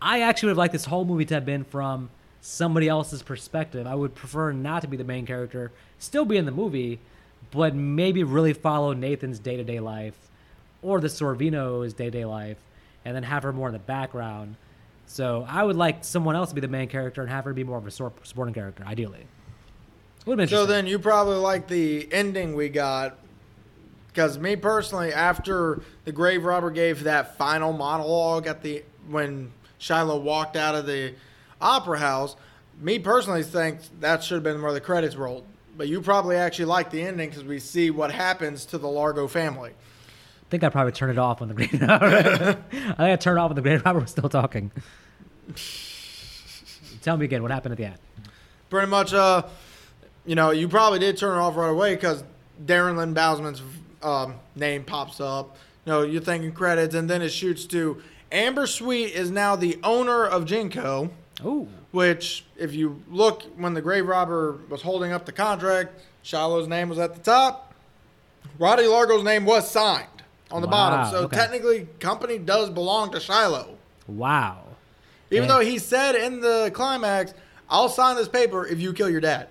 I actually would have liked this whole movie to have been from somebody else's perspective. I would prefer not to be the main character, still be in the movie, but maybe really follow Nathan's day to day life or the Sorvino's day to day life and then have her more in the background. So I would like someone else to be the main character and have her be more of a supporting character, ideally. Would have been So then you probably like the ending we got. Because me personally, after the grave robber gave that final monologue at the when Shilo walked out of the opera house, me personally think that should have been where the credits rolled. But you probably actually like the ending because we see what happens to the Largo family. I think I'd probably turn it off when the great I think I turned it off when the great robber was still talking. Tell me again what happened at the end. Pretty much, uh, you know, you probably did turn it off right away because Darren Lynn Bousman's um, name pops up. You know, you're thinking credits, and then it shoots to Amber Sweet is now the owner of GeneCo. Ooh. Which, if you look when the grave robber was holding up the contract, Shilo's name was at the top. Rotti Largo's name was signed on the Wow, bottom. So okay. technically, company does belong to Shilo. Wow. Even though he said in the climax, "I'll sign this paper if you kill your dad."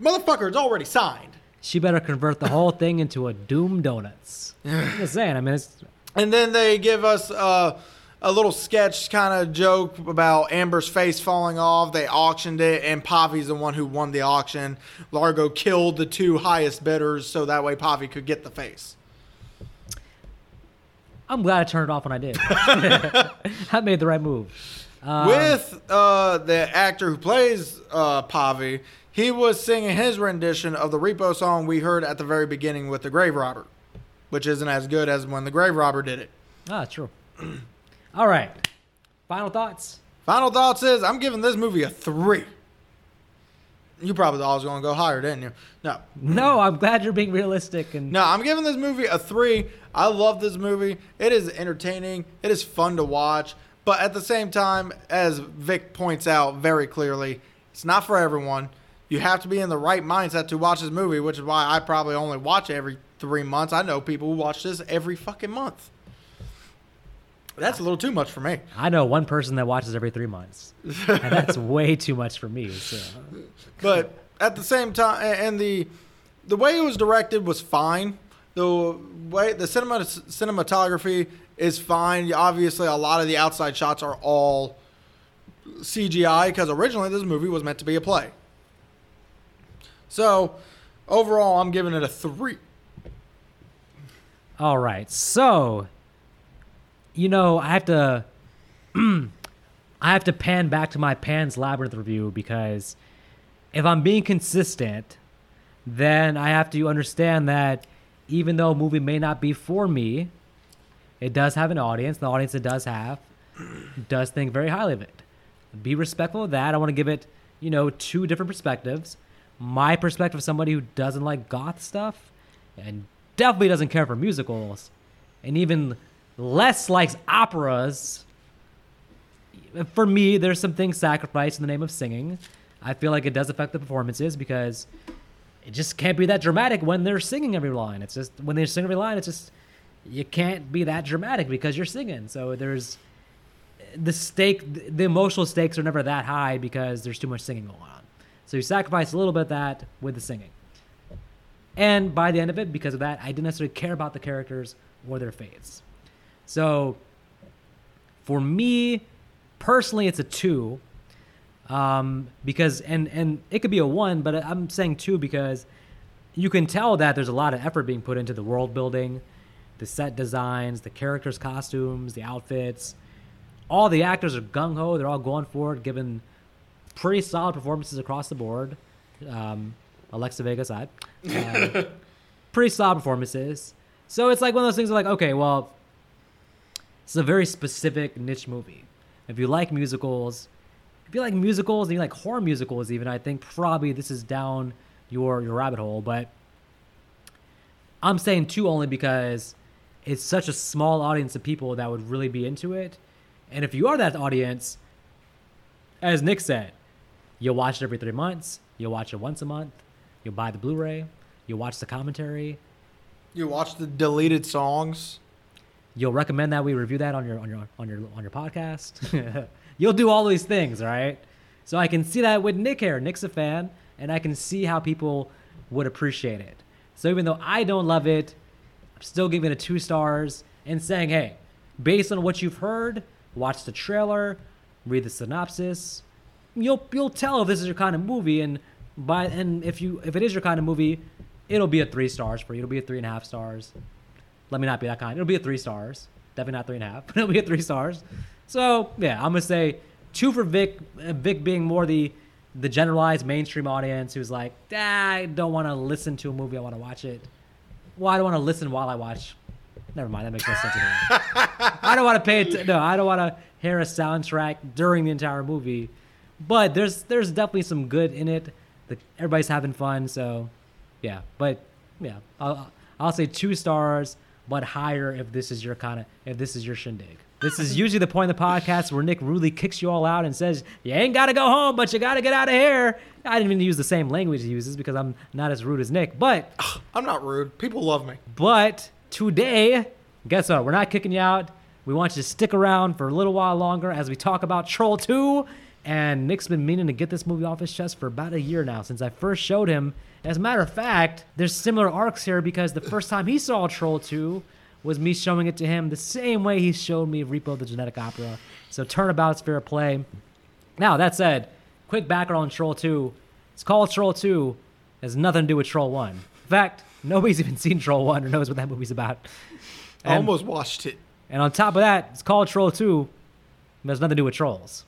Motherfucker, it's already signed. She better convert the whole thing into a Doom Donuts. I'm just saying. I mean, it's And then they give us uh, a little sketch kind of joke about Amber's face falling off. They auctioned it, and Pavi's the one who won the auction. Largo killed the two highest bidders so that way Pavi could get the face. I'm glad I turned it off when I did. I made the right move. Um, With uh, the actor who plays uh, Pavi, he was singing his rendition of the Repo song we heard at the very beginning with the Grave Robber, which isn't as good as when the Grave Robber did it. ah, true. All right. Final thoughts. Final thoughts is I'm giving this movie a three. You probably thought I was going to go higher, didn't you? No. No, I'm glad you're being realistic and No, I'm giving this movie a three. I love this movie. It is entertaining. It is fun to watch. But at the same time, as Vic points out very clearly, it's not for everyone. You have to be in the right mindset to watch this movie, which is why I probably only watch it every three months. I know people who watch this every fucking month. That's a little too much for me. I know one person that watches every three months, and that's way too much for me. So. but at the same time, and the the way it was directed was fine. The way the cinema cinematography is fine. Obviously, a lot of the outside shots are all CGI because originally this movie was meant to be a play. So overall, I'm giving it a three. All right. So, you know, I have to I have to pan back to my Pan's Labyrinth review because if I'm being consistent, then I have to understand that even though a movie may not be for me, it does have an audience. The audience it does have does think very highly of it. Be respectful of that. I want to give it, you know, two different perspectives. My perspective, of somebody who doesn't like goth stuff and definitely doesn't care for musicals, and even less likes operas. For me, there's some things sacrificed in the name of singing. I feel like it does affect the performances because it just can't be that dramatic when they're singing every line. It's just when they sing every line, it's just you can't be that dramatic because you're singing. So there's the stake, the emotional stakes are never that high because there's too much singing going on. So you sacrifice a little bit of that with the singing. And by the end of it, because of that, I didn't necessarily care about the characters or their fates. So for me, personally, it's a two. Um, because and and it could be a one, but I'm saying two because you can tell that there's a lot of effort being put into the world building, the set designs, the characters' costumes, the outfits. All the actors are gung ho. They're all going for it, giving pretty solid performances across the board. Um, Alexa Vega aside, uh, pretty solid performances. So it's like one of those things. Like, okay, well, it's a very specific niche movie. If you like musicals, if you like musicals and you like horror musicals, even I think probably this is down your your rabbit hole. But I'm saying two only because it's such a small audience of people that would really be into it. And if you are that audience, as Nick said, you'll watch it every three months. You'll watch it once a month. You'll buy the Blu-ray. You'll watch the commentary. You watch the deleted songs. You'll recommend that we review that on your on your on your on your podcast. You'll do all these things, right? So I can see that with Nick here. Nick's a fan, and I can see how people would appreciate it. So even though I don't love it, I'm still giving it two stars and saying, hey, based on what you've heard, watch the trailer, read the synopsis. You'll you'll tell if this is your kind of movie, and by and if you if it is your kind of movie, it'll be a three stars for you. It'll be a three and a half stars. Let me not be that kind. It'll be a three stars. Definitely not three and a half, but it'll be a three stars. So yeah, I'm gonna say two for Vic. uh, Vic being more the the generalized mainstream audience who's like, ah, I don't want to listen to a movie. I want to watch it. Well, I don't want to listen while I watch. Never mind. That makes no sense. I don't want to pay it. No, I don't want to hear a soundtrack during the entire movie. But there's there's definitely some good in it. The, everybody's having fun. So yeah. But yeah, I'll I'll say two stars, but higher if this is your kind of if this is your shindig. This is usually the point of the podcast where Nick rudely kicks you all out and says, "You ain't got to go home, but you got to get out of here." I didn't even use the same language he uses because I'm not as rude as Nick. But I'm not rude. People love me. but today, guess what? We're not kicking you out. We want you to stick around for a little while longer as we talk about Troll 2. And Nick's been meaning to get this movie off his chest for about a year now since I first showed him. As a matter of fact, there's similar arcs here because the first time he saw Troll 2 was me showing it to him the same way he showed me Repo the Genetic Opera. So turnabout's fair play. Now, that said, quick background on Troll 2. It's called Troll 2. It has nothing to do with Troll 1. In fact, nobody's even seen Troll 1 or knows what that movie's about. I almost watched it. and on top of that, it's called Troll 2. It has nothing to do with trolls.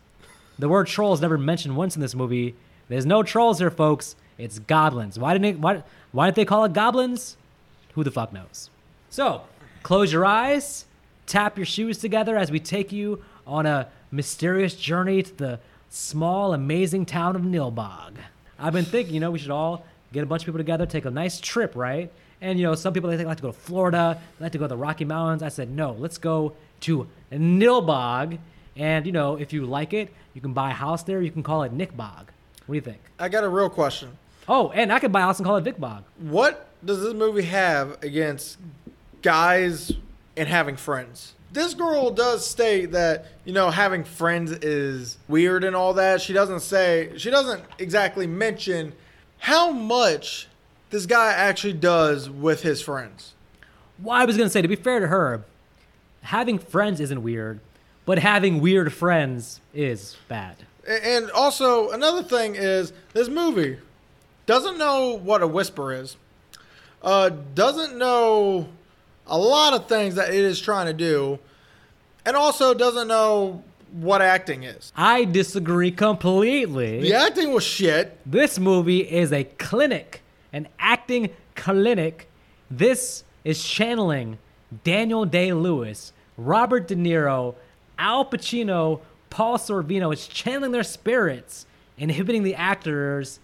The word troll is never mentioned once in this movie. There's no trolls here, folks. It's goblins. Why didn't they, why, why didn't they call it goblins? Who the fuck knows? So, close your eyes, tap your shoes together as we take you on a mysterious journey to the small, amazing town of Nilbog. I've been thinking, you know, we should all get a bunch of people together, take a nice trip, right? And, you know, some people, they think like to go to Florida, they like to go to the Rocky Mountains. I said, no, let's go to Nilbog. And, you know, if you like it, you can buy a house there. You can call it Nickbog. What do you think? I got a real question. Oh, and I could buy a house and call it Vicbog. What does this movie have against guys and having friends? This girl does state that, you know, having friends is weird and all that. She doesn't say, she doesn't exactly mention how much this guy actually does with his friends. Well, I was going to say, to be fair to her, having friends isn't weird, but having weird friends is bad. And also, another thing is this movie doesn't know what a whisper is, uh, doesn't know a lot of things that it is trying to do, and also doesn't know what acting is. I disagree completely. The acting was shit. This movie is a clinic, an acting clinic. This is channeling Daniel Day Lewis, Robert De Niro, Al Pacino, Paul Sorvino. It's channeling their spirits, inhibiting the actors.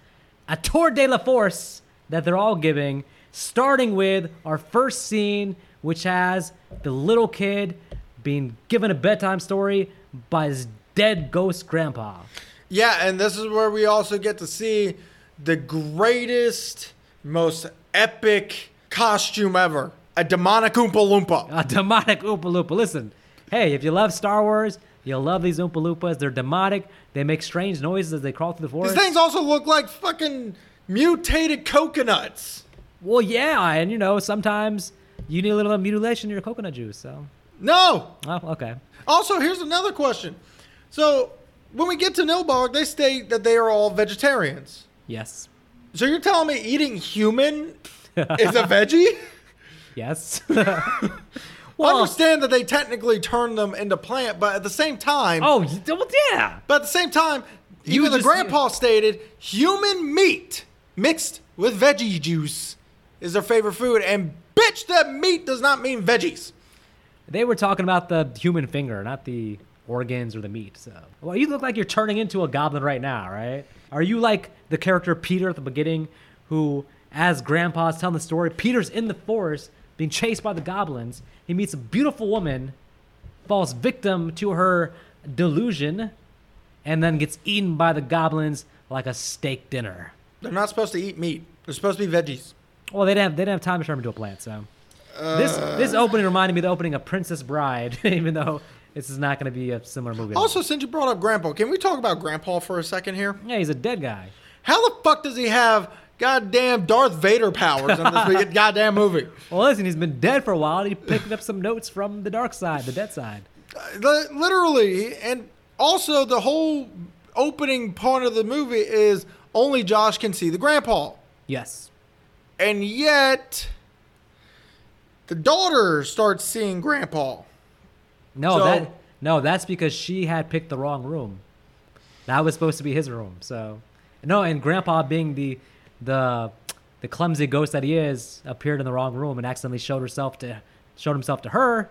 A tour de la force that they're all giving, starting with our first scene, which has the little kid being given a bedtime story by his dead ghost grandpa. Yeah, and this is where we also get to see the greatest, most epic costume ever a demonic Oompa Loompa. A demonic Oompa Loompa. Listen, hey, if you love Star Wars, you'll love these Oompa Loompas. They're demonic. They make strange noises as they crawl through the forest. These things also look like fucking mutated coconuts. well, yeah, and you know, sometimes you need a little mutilation in your coconut juice. So, No. oh, okay. Also, here's another question. So, when we get to Nilbog, they state that they are all vegetarians. Yes. So you're telling me eating human is a veggie? Yes. I well, understand that they technically turn them into plant, but at the same time, oh, well, yeah. but at the same time, You even the just- grandpa stated human meat mixed with veggie juice is their favorite food, and bitch, that meat does not mean veggies. They were talking about the human finger, not the organs or the meat. So, well, you look like you're turning into a goblin right now, right? Are you like the character Peter at the beginning, who, as Grandpa's telling the story, Peter's in the forest being chased by the goblins. He meets a beautiful woman, falls victim to her delusion, and then gets eaten by the goblins like a steak dinner. They're not supposed to eat meat. They're supposed to be veggies. Well, they didn't have, they didn't have time to turn him into a plant, so. this uh. this opening reminded me of the opening of Princess Bride, even though this is not going to be a similar movie. Also, since you brought up Grandpa, can we talk about Grandpa for a second here? yeah, he's a dead guy. How the fuck does he have goddamn Darth Vader powers in this goddamn movie. Well, listen, he's been dead for a while. And he picked up some notes from the dark side, the dead side. Uh, li- Literally, and also the whole opening part of the movie is only Josh can see the grandpa. Yes. And yet, the daughter starts seeing grandpa. No, So- that no, that's because she had picked the wrong room. That was supposed to be his room. So no, and Grandpa being the the the clumsy ghost that he is, appeared in the wrong room and accidentally showed herself to showed himself to her,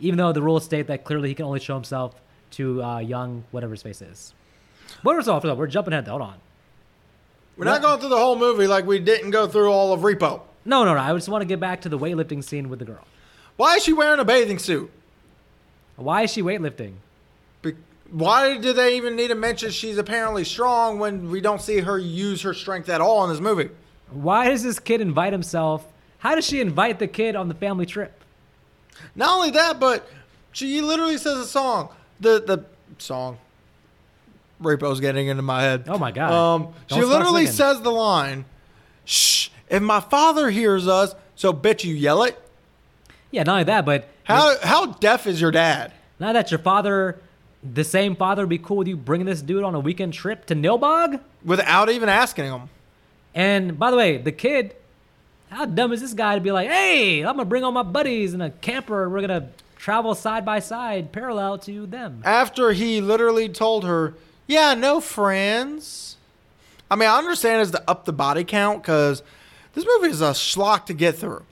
even though the rules state that clearly he can only show himself to uh, young whatever his face is. But first off, of? we're jumping ahead. Hold on. We're not going through the whole movie like we didn't go through all of Repo. No, no, no. I just want to get back to the weightlifting scene with the girl. Why is she wearing a bathing suit? Why is she weightlifting? Be- Why do they even need to mention she's apparently strong when we don't see her use her strength at all in this movie? Why does this kid invite himself? How does she invite the kid on the family trip? Not only that, but she literally says a song. The the song. Repo's getting into my head. Oh my God. Um, she literally singing. says the line, "Shh! If my father hears us, so bitch you yell it." Yeah, not only that, but How how deaf is your dad? now that your father, the same father, would be cool with you bringing this dude on a weekend trip to Nilbog. Without even asking him. And by the way, the kid, how dumb is this guy to be like, hey, I'm gonna bring all my buddies in a camper and we're gonna travel side by side, parallel to them. After he literally told her, "Yeah, no friends." I mean, I understand it's to up the body count because this movie is a schlock to get through.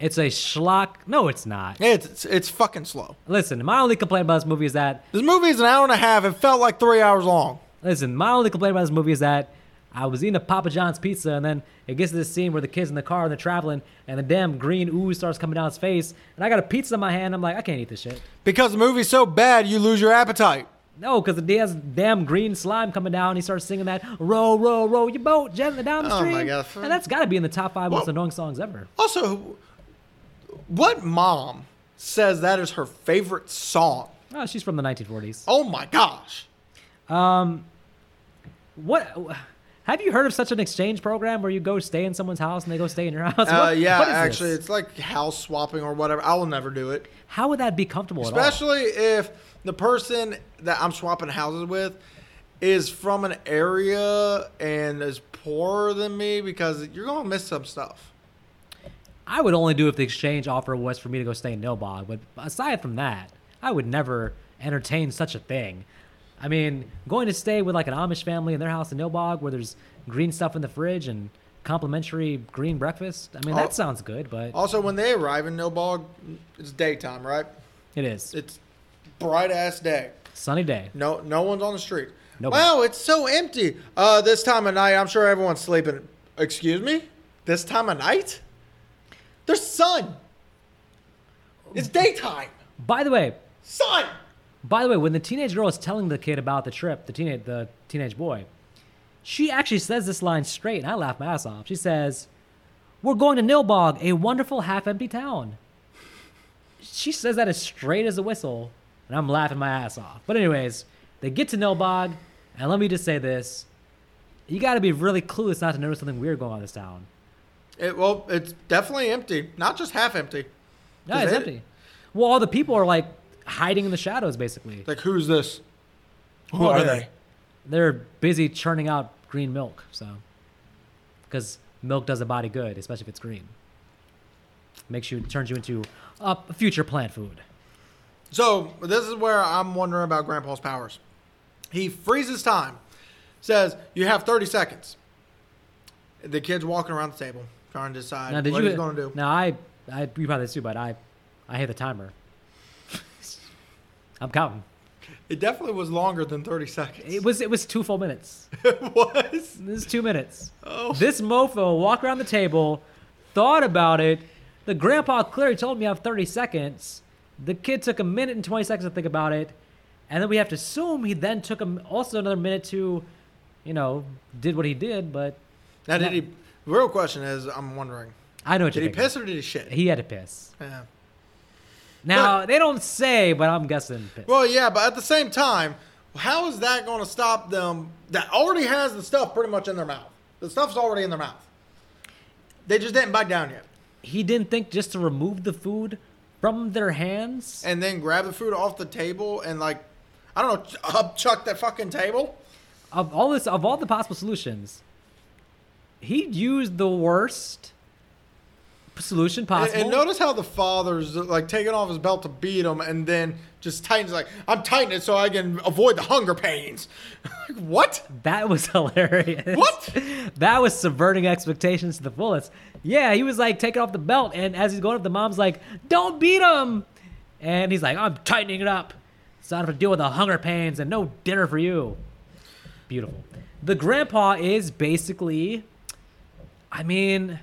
It's a schlock. No, it's not. It's it's, it's fucking slow. Listen, my only complaint about this movie is that This movie is an hour and a half. It felt like three hours long. Listen, my only complaint about this movie is that I was eating a Papa John's pizza, and then it gets to this scene where the kid's in the car and they're traveling, and the damn green ooze starts coming down his face, and I got a pizza in my hand. I'm like, I can't eat this shit. Because the movie's so bad, you lose your appetite. No, because he has damn green slime coming down. He starts singing that "Row, row, row your boat gently down the Oh my stream," God. and that's got to be in the top five most Well- annoying songs ever. Also, what mom says that is her favorite song? Oh, she's from the 1940s. Oh my gosh. Um, what? Have you heard of such an exchange program where you go stay in someone's house and they go stay in your house? Uh, What- yeah, what actually, this? it's like house swapping or whatever. I will never do it. how would that be comfortable at all? Especially if the person that I'm swapping houses with is from an area and is poorer than me because you're going to miss some stuff. I would only do if the exchange offer was for me to go stay in Nilbog. But aside from that, I would never entertain such a thing. I mean, going to stay with like an Amish family in their house in Nobog where there's green stuff in the fridge and complimentary green breakfast. I mean, that sounds good, but Also, when they arrive in Nobog, it's daytime, right? it is. It's bright ass day. Sunny day. No, no one's on the street. Nobody. Wow, it's so empty. Uh, this time of night, I'm sure everyone's sleeping. Excuse me? This time of night? There's sun. It's daytime. By the way, Sun. By the way, when the teenage girl is telling the kid about the trip, the teenage the teenage boy, she actually says this line straight, and I laugh my ass off. She says, "We're going to Nilbog, a wonderful half-empty town." She says that as straight as a whistle, and I'm laughing my ass off. But anyways, they get to Nilbog, and let me just say this: you got to be really clueless not to notice something weird going on in this town. It, well, it's definitely empty. Not just half empty. No, it's it, empty. Well, all the people are like hiding in the shadows, basically. Like, who's this? Who Well, are they're- they? They're busy churning out green milk, so because milk does a body good, especially if it's green. Makes you turns you into a future plant food. So, this is where I'm wondering about Grandpa's powers. He freezes time, says, You have 30 seconds. The kid's walking around the table trying to decide Now, did what you? he's going to do. Now, I, I, you probably too, but I, I hit the timer. I'm counting. It definitely was longer than 30 seconds. It was, it was two full minutes. It was. This is two minutes. Oh. This mofo walked around the table, thought about it. The grandpa clearly told me I have 30 seconds. The kid took a minute and 20 seconds to think about it. And then we have to assume he then took him also another minute to, you know, did what he did. But Now, did Yeah. he? The real question is, I'm wondering, I know what did you're he piss or did he shit? He had to piss. Yeah. Now, they don't say, but I'm guessing. Well, yeah, but at the same time, how is that going to stop them that already has the stuff pretty much in their mouth? The stuff's already in their mouth. They just didn't bite down yet. He didn't think just to remove the food from their hands. And then grab the food off the table and like, I don't know, ch- up chuck that fucking table. Of all this, of all the possible solutions, he'd used the worst solution And, possible. and notice how the father's like taking off his belt to beat him, and then just tightens like I'm tightening it so I can avoid the hunger pains. Like, what? That was hilarious. What? That was subverting expectations to the fullest. Yeah, he was like taking off the belt, and as he's going up, the mom's like, "Don't beat him," and he's like, "I'm tightening it up, so I don't have to deal with the hunger pains and no dinner for you." Beautiful. The grandpa is basically, I mean,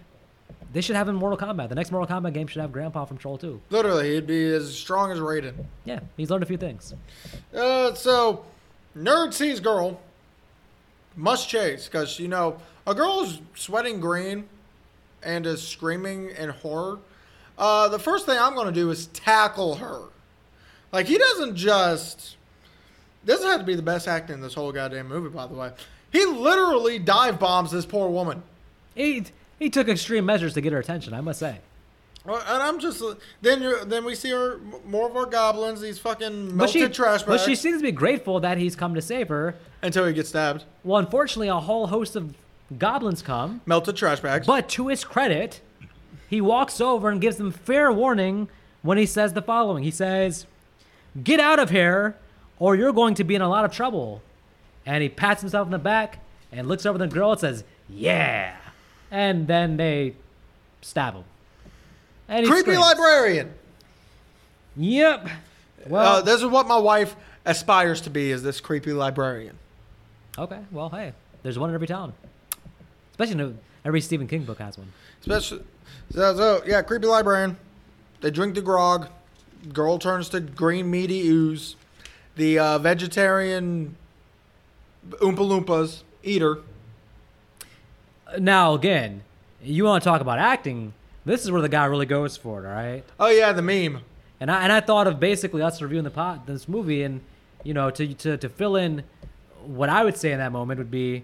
they should have him in Mortal Kombat. The next Mortal Kombat game should have Grandpa from Troll 2. Literally, he'd be as strong as Raiden. Yeah, he's learned a few things. Uh, so, nerd sees girl, must chase because you know a girl is sweating green and is screaming in horror. Uh, the first thing I'm gonna do is tackle her. Like he doesn't just. This had to be the best acting in this whole goddamn movie, by the way. He literally dive bombs this poor woman. He he took extreme measures to get her attention. I must say. Well, And I'm just then you then we see her more of our goblins, these fucking But melted she, trash but bags she seems to be grateful that he's come to save her. until he gets stabbed. Well, unfortunately, a whole host of goblins come. Melted trash bags. But to his credit, he walks over and gives them fair warning when he says the following. He says, Get out of here, or you're going to be in a lot of trouble. And he pats himself in the back and looks over the girl and says, Yeah. And then they stab him. And Creepy screams. librarian. Yep. Well, uh, this is what my wife aspires to be: is this creepy librarian? okay. Well, hey, there's one in every town. Especially in every Stephen King book has one. Especially, so, so yeah, creepy librarian. They drink the grog. Girl turns to green meaty ooze. The uh, vegetarian Oompa Loompas eater. Now, again, you want to talk about acting? This is where the guy really goes for it, all right? Oh yeah, the meme. And I and I thought of basically us reviewing the pot this movie, and you know, to to to fill in what I would say in that moment would be,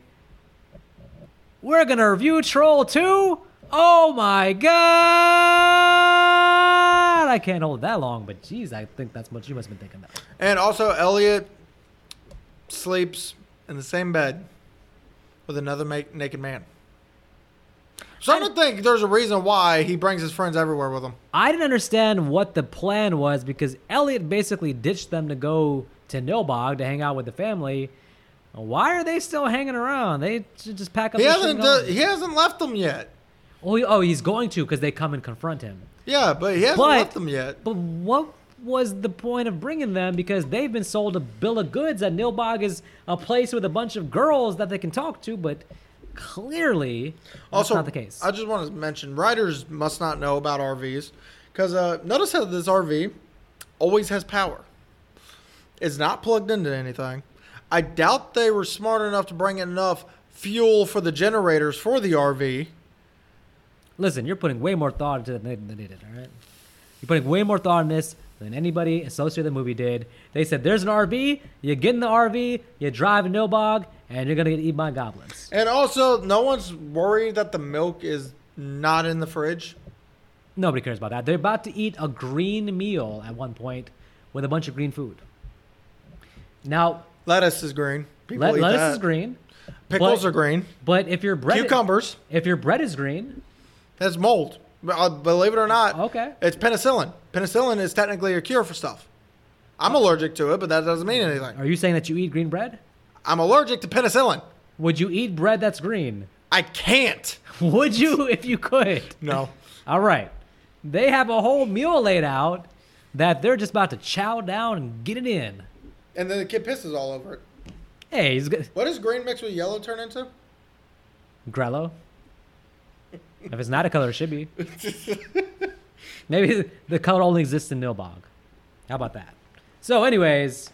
we're gonna review Troll Two. Oh my god! I can't hold it that long, but geez, I think that's what you must have been thinking. That. And also, Elliot sleeps in the same bed with another ma- naked man. So I don't think there's a reason why he brings his friends everywhere with him. I didn't understand what the plan was because Elliot basically ditched them to go to Nilbog to hang out with the family. Why are they still hanging around? They should just pack up. He hasn't. and go. He hasn't left them yet. oh, he- oh, he's going to because they come and confront him. Yeah, but he hasn't But- left them yet. But what was the point of bringing them? Because they've been sold a bill of goods that Nilbog is a place with a bunch of girls that they can talk to, but clearly that's Also, not the case. I just want to mention writers must not know about RVs because uh, notice how this RV always has power. It's not plugged into anything. I doubt they were smart enough to bring enough fuel for the generators for the RV. Listen, you're putting way more thought into it than they, than they did, all right? You're putting way more thought in this than anybody associated with the movie did. They said, there's an RV, you get in the RV, you drive no bog, and you're going to get eaten by goblins. And also, no one's worried that the milk is not in the fridge. Nobody cares about that. They're about to eat a green meal at one point with a bunch of green food. Now, Lettuce is green. People let, lettuce that. is green, Pickles but- are green. but if your bread Cucumbers. if your bread is green, That's mold. Uh, Believe it or not, Okay. it's penicillin. Penicillin is technically a cure for stuff. I'm allergic to it, but that doesn't mean anything. are you saying that you eat green bread? I'm allergic to penicillin. Would you eat bread that's green? I can't. Would you if you could? No. All right. They have a whole meal laid out that they're just about to chow down and get it in. And then the kid pisses all over it. Hey, he's good. What does green mixed with yellow turn into? Grello. If it's not a color, it should be. Maybe the color only exists in Nilbog. How about that? So, anyways,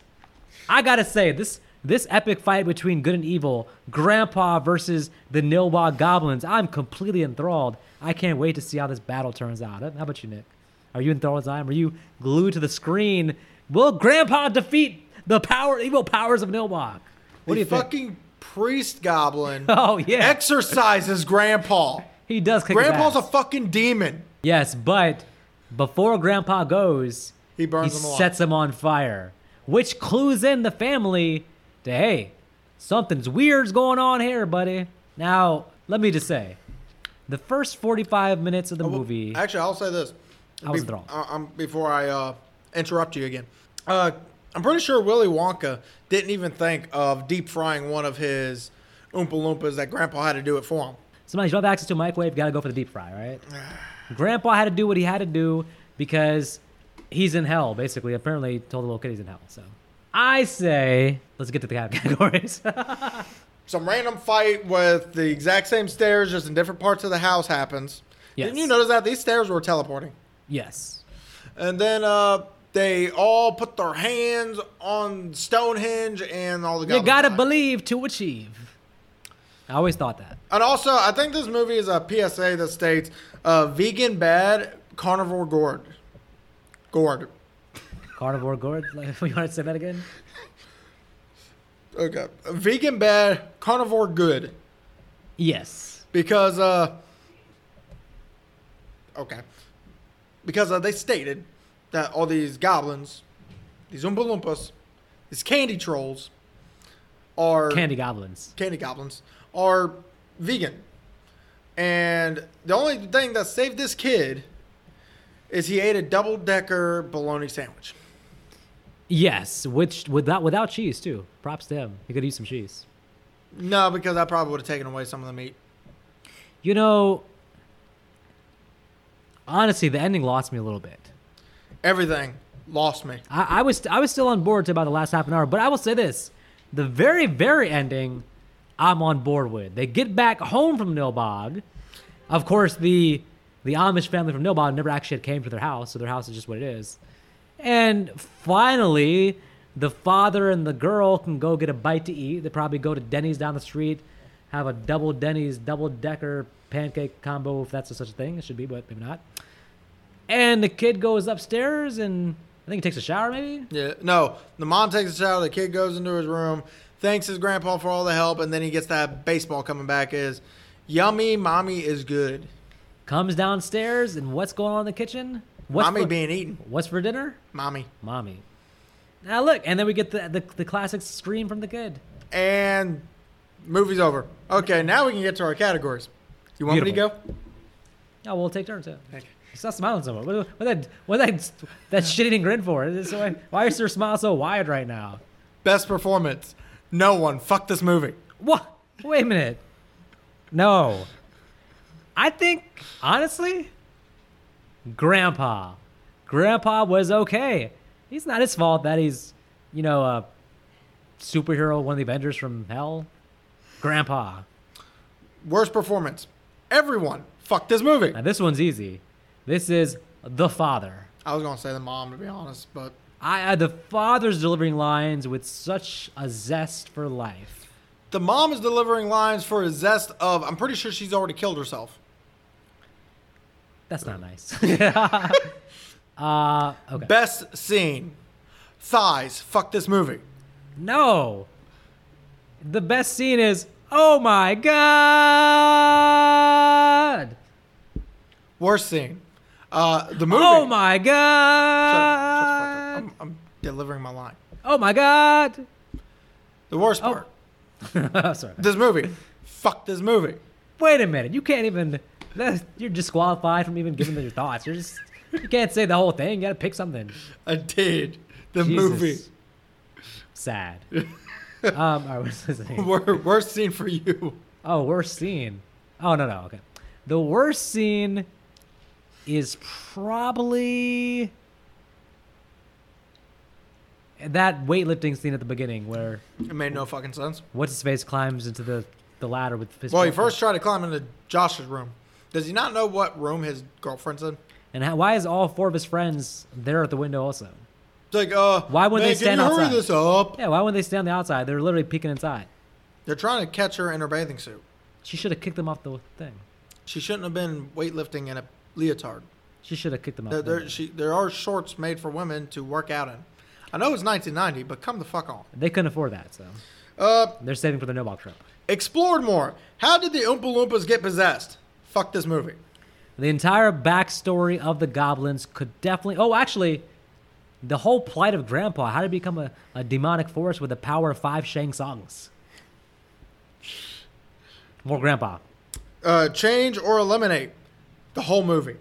I gotta say this this epic fight between good and evil, Grandpa versus the Nilbog goblins. I'm completely enthralled. I can't wait to see how this battle turns out. How about you, Nick? Are you enthralled as I am? Are you glued to the screen? Will Grandpa defeat the power, evil powers of Nilbog? What the do you think? fucking priest goblin Oh yeah, exorcises Grandpa. He does kick Grandpa's a fucking demon. Yes, but before Grandpa goes, He he burns him alive. sets him on fire, which clues in the family to hey, something's weird's going on here, buddy. Now, let me just say, the first 45 minutes of the movie, Actually, I'll say this. I was Be- enthralled. uh, um, before I uh, interrupt you again. Uh, I'm pretty sure Willy Wonka didn't even think of deep frying one of his Oompa Loompas that Grandpa had to do it for him. Sometimes you don't have access to a microwave, you gotta go for the deep fry, right? Grandpa had to do what he had to do because he's in hell, basically. Apparently, he told the little kid he's in hell. So, I say, let's get to the categories. Some random fight with the exact same stairs, just in different parts of the house happens. Didn't you notice that these stairs were teleporting? yes. And then uh, they all put their hands on Stonehenge and all the. You gotta died. believe to achieve. I always thought that. And also, I think this movie is a PSA that states uh, vegan bad, carnivore gourd. Gourd. Carnivore gourd. Like, you want to say that again? Okay. Vegan bad, carnivore good. Yes. Because, uh, okay. Because uh, they stated that all these goblins, these Oompa Loompas, these candy trolls, are Candy goblins. candy goblins are vegan. And the only thing that saved this kid is he ate a double decker bologna sandwich. Yes, which without without cheese too. Props to him. He could eat some cheese. No, because I probably would have taken away some of the meat. You know, honestly, the ending lost me a little bit. Everything lost me. I, I was I was still on board to about the last half an hour, but I will say this: the very very ending, I'm on board with. They get back home from Nilbog. Of course, the the Amish family from Nilbog never actually came to their house, so their house is just what it is. And finally, the father and the girl can go get a bite to eat. They probably go to Denny's down the street, have a double Denny's double decker pancake combo, if that's a such a thing. It should be, but maybe not. And the kid goes upstairs and I think he takes a shower, maybe. Yeah. No, the mom takes a shower. The kid goes into his room, thanks his grandpa for all the help, and then he gets that baseball coming back. Is yummy, mommy is good. Comes downstairs and what's going on in the kitchen? What's mommy for, being eaten. What's for dinner? Mommy. Mommy. Now look, and then we get the, the the classic scream from the kid. And movie's over. Okay, now we can get to our categories. You want me to Beautiful. go? Oh, we'll take turns. Yeah. Okay. Stop smiling so much. What, what that what that that shit-eating grin for? Why, why is your smile so wide right now? Best performance. No one. Fuck this movie. What? Wait a minute. No. I think honestly, Grandpa. Grandpa was okay. He's not his fault that he's, you know, a superhero, one of the Avengers from hell. Grandpa. Worst performance. Everyone. Fuck this movie. Now this one's easy. This is the father. I was gonna say the mom to be honest, but I the father's delivering lines with such a zest for life. the mom is delivering lines for a zest of. I'm pretty sure she's already killed herself. That's not nice. uh, okay. Best scene. Thighs. Fuck this movie. No. The best scene is, oh my god! Worst scene. Uh, the movie. Oh my Shut up, shut fuck god! I'm, I'm delivering my line. Oh my god! The worst Oh. part. Sorry. This movie. Fuck this movie. Wait a minute. You can't even. that- You're disqualified from even giving them your thoughts. You're just. You can't say the whole thing. You gotta pick something. I did. The Jesus. movie. Sad. um, all right, what's his name? Worst scene for you. Oh, worst scene. Oh no no okay. The worst scene is probably that weightlifting scene at the beginning where It made no fucking sense. what's his face climbs into the the ladder with his Well, he first tried to climb into Josh's room. Does he not know what room his girlfriend's in? and how, why is all four of his friends there at the window also? It's like, uh, Why wouldn't they stand can you hurry outside? this up? Yeah, why wouldn't they stay on the outside? They're literally peeking inside. They're trying to catch her in her bathing suit. She should have kicked them off the thing. She shouldn't have been weightlifting in a leotard. She should have kicked them off. There, there, she, there are shorts made for women to work out in. I know it's 1990, but come the fuck on. They couldn't afford that, so Uh, They're saving for the Nilbog trip. explored more. How did the Oompa Loompas get possessed? Fuck this movie. The entire backstory of the goblins could definitely. Oh, actually, the whole plight of Grandpa. How to become a, a demonic force with the power of five Shang songs. More Grandpa. Uh, change or eliminate the whole movie.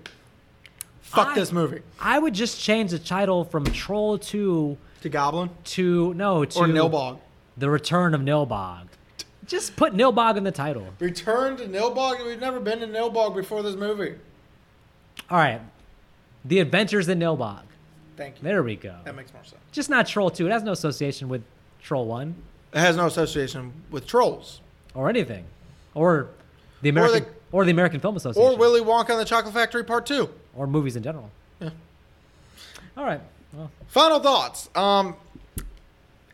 Fuck I- this movie. I would just change the title from Troll 2 To Goblin to. No, to. or Nilbog. The Return of Nilbog. Just put Nilbog in the title. Return to Nilbog. We've never been to Nilbog before this movie. All right. The Adventures in Nilbog. Thank you. There we go. That makes more sense. Just not Troll 2. It has no association with Troll 1 It has no association with trolls or anything. Or the American or the- the, American Film Association. or Willy Wonka and the Chocolate Factory Part Two. Or movies in general. Yeah. All right. Well, Final thoughts. Um,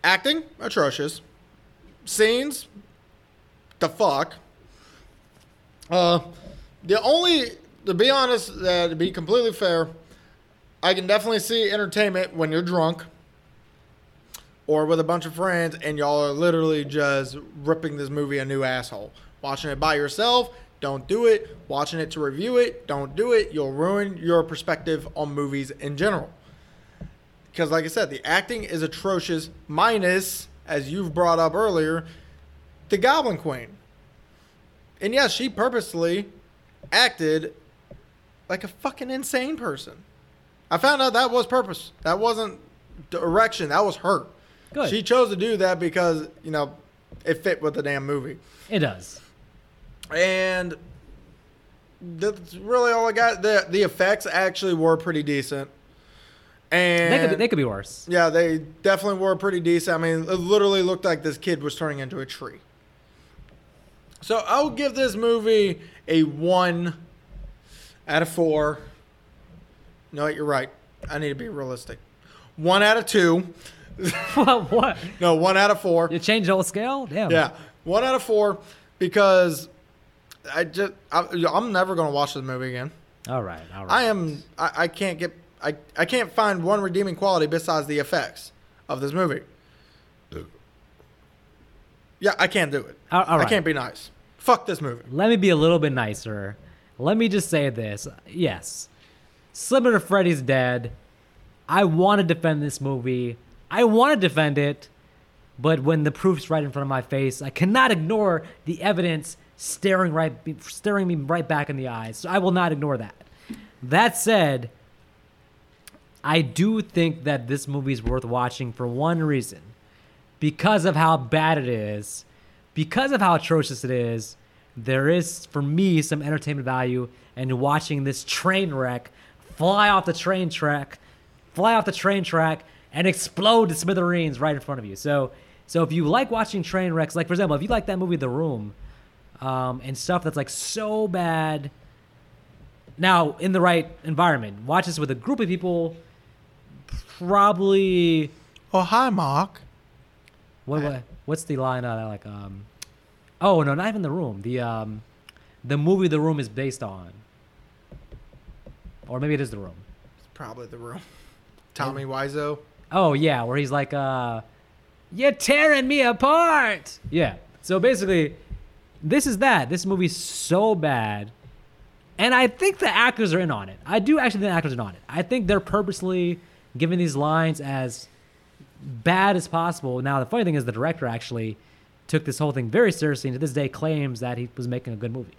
acting atrocious. Scenes, the fuck. Uh, the only to be honest, uh, to be completely fair, I can definitely see entertainment when you're drunk or with a bunch of friends and y'all are literally just ripping this movie a new asshole. Watching it by yourself, don't do it. Watching it to review it, don't do it. You'll ruin your perspective on movies in general because like i said the acting is atrocious minus as you've brought up earlier the goblin queen and yes she purposely acted like a fucking insane person i found out that was purpose that wasn't direction that was her Good. she chose to do that because you know it fit with the damn movie it does. And that's really all i got the the effects actually were pretty decent and They could, be, they could be worse. yeah, they definitely were pretty decent. I mean, it literally looked like this kid was turning into a tree. So I'll give this movie a one out of four. No, you're right. I need to be realistic. One out of two. what? What? No, one out of four. You changed the whole scale? Damn. Yeah, one out of four because I just I, I'm never gonna watch this movie again. All right. All right. I am I, I can't get I, I can't find one redeeming quality besides the effects of this movie. Yeah, I can't do it. All- all I can't be nice. Fuck this movie. Let me be a little bit nicer. Let me just say this. Yes. Sliver Freddy's dead. I want to defend this movie. I want to defend it. But when the proof's right in front of my face, I cannot ignore the evidence staring right staring me right back in the eyes. So I will not ignore that. That said, I do think that this movie is worth watching for one reason. Because of how bad it is, because of how atrocious it is, there is, for me, some entertainment value in watching this train wreck fly off the train track, fly off the train track, and explode to smithereens right in front of you. So, so if you like watching train wrecks, like for example, if you like that movie The Room, um, and stuff that's like so bad, now in the right environment, watch this with a group of people, probably Oh hi, Mark. what, what what's the line uh, like um oh no not even the room. The um the movie the room is based on. Or maybe it is the room. It's probably the room. Tommy Wiseau. oh yeah where he's like uh you're tearing me apart. Yeah. So basically this is that this movie's so bad and i think the actors are in on it i do actually think the actors are in on it i think they're purposely giving these lines as bad as possible. Now, the funny thing is, the director actually took this whole thing very seriously, and to this day claims that he was making a good movie.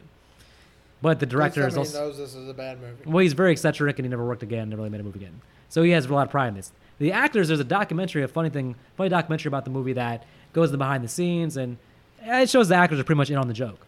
But the director is also knows this is a bad movie. well, he's very eccentric, and he never worked again, never really made a movie again. So he has a lot of pride in this. The actors, there's a documentary, a funny thing, funny documentary about the movie that goes to the behind the scenes, and it shows the actors are pretty much in on the joke.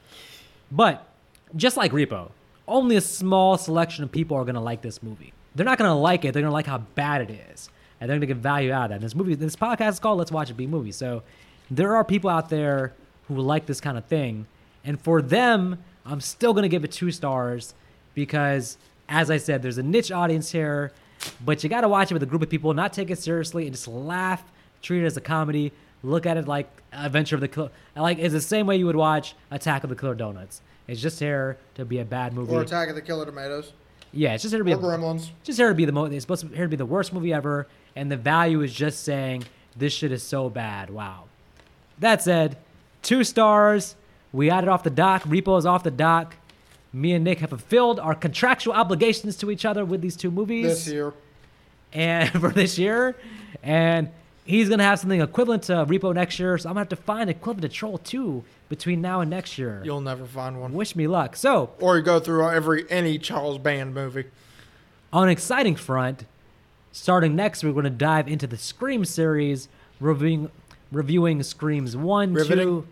But just like Repo, only a small selection of people are gonna like this movie. They're not gonna like it. They're gonna like how bad it is, and they're gonna get value out of that. And this movie, this podcast is called "Let's Watch a B Movie." So there are people out there who like this kind of thing, and for them, I'm still gonna give it two stars because, as I said, there's a niche audience here, but you gotta watch it with a group of people, not take it seriously, and just laugh, treat it as a comedy, look at it like Adventure of the Killer. Like it's the same way you would watch Attack of the Killer Donuts. It's just here to be a bad movie. Or Attack of the Killer Tomatoes. yeah, it's just here to be Or a, Gremlins. just here to be the mo- it's supposed to here to be the worst movie ever, and the value is just saying this shit is so bad. Wow. That said, two stars. We added off the dock. Repo is off the dock. Me and Nick have fulfilled our contractual obligations to each other with these two movies This year. and for this year. And he's gonna have something equivalent to Repo next year. So I'm gonna have to find equivalent to Troll 2 between now and next year. You'll never find one. Wish me luck. So Or you go through every any Charles Band movie. on an exciting front, starting next, we're going to dive into the Scream series, reviewing reviewing Screams one, Riveting. two,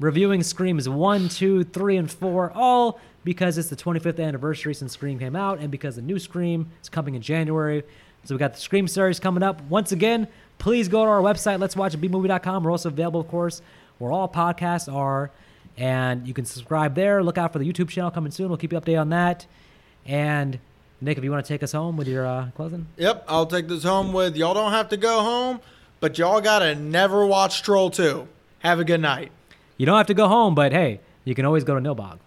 reviewing Screams one, two, three, and four, all because it's the 25th anniversary since Scream came out, and because the new Scream is coming in January. So we got the Scream series coming up. Once again, please go to our website, let's watch bmovie.com. We're also available, of course, where all podcasts are. And you can subscribe there. Look out for the YouTube channel coming soon. We'll keep you updated on that. And Nick, if you want to take us home with your uh, closing. Yep, I'll take this home with y'all don't have to go home, but y'all gotta never watch Troll 2. Have a good night. You don't have to go home, but hey, you can always go to Nilbog.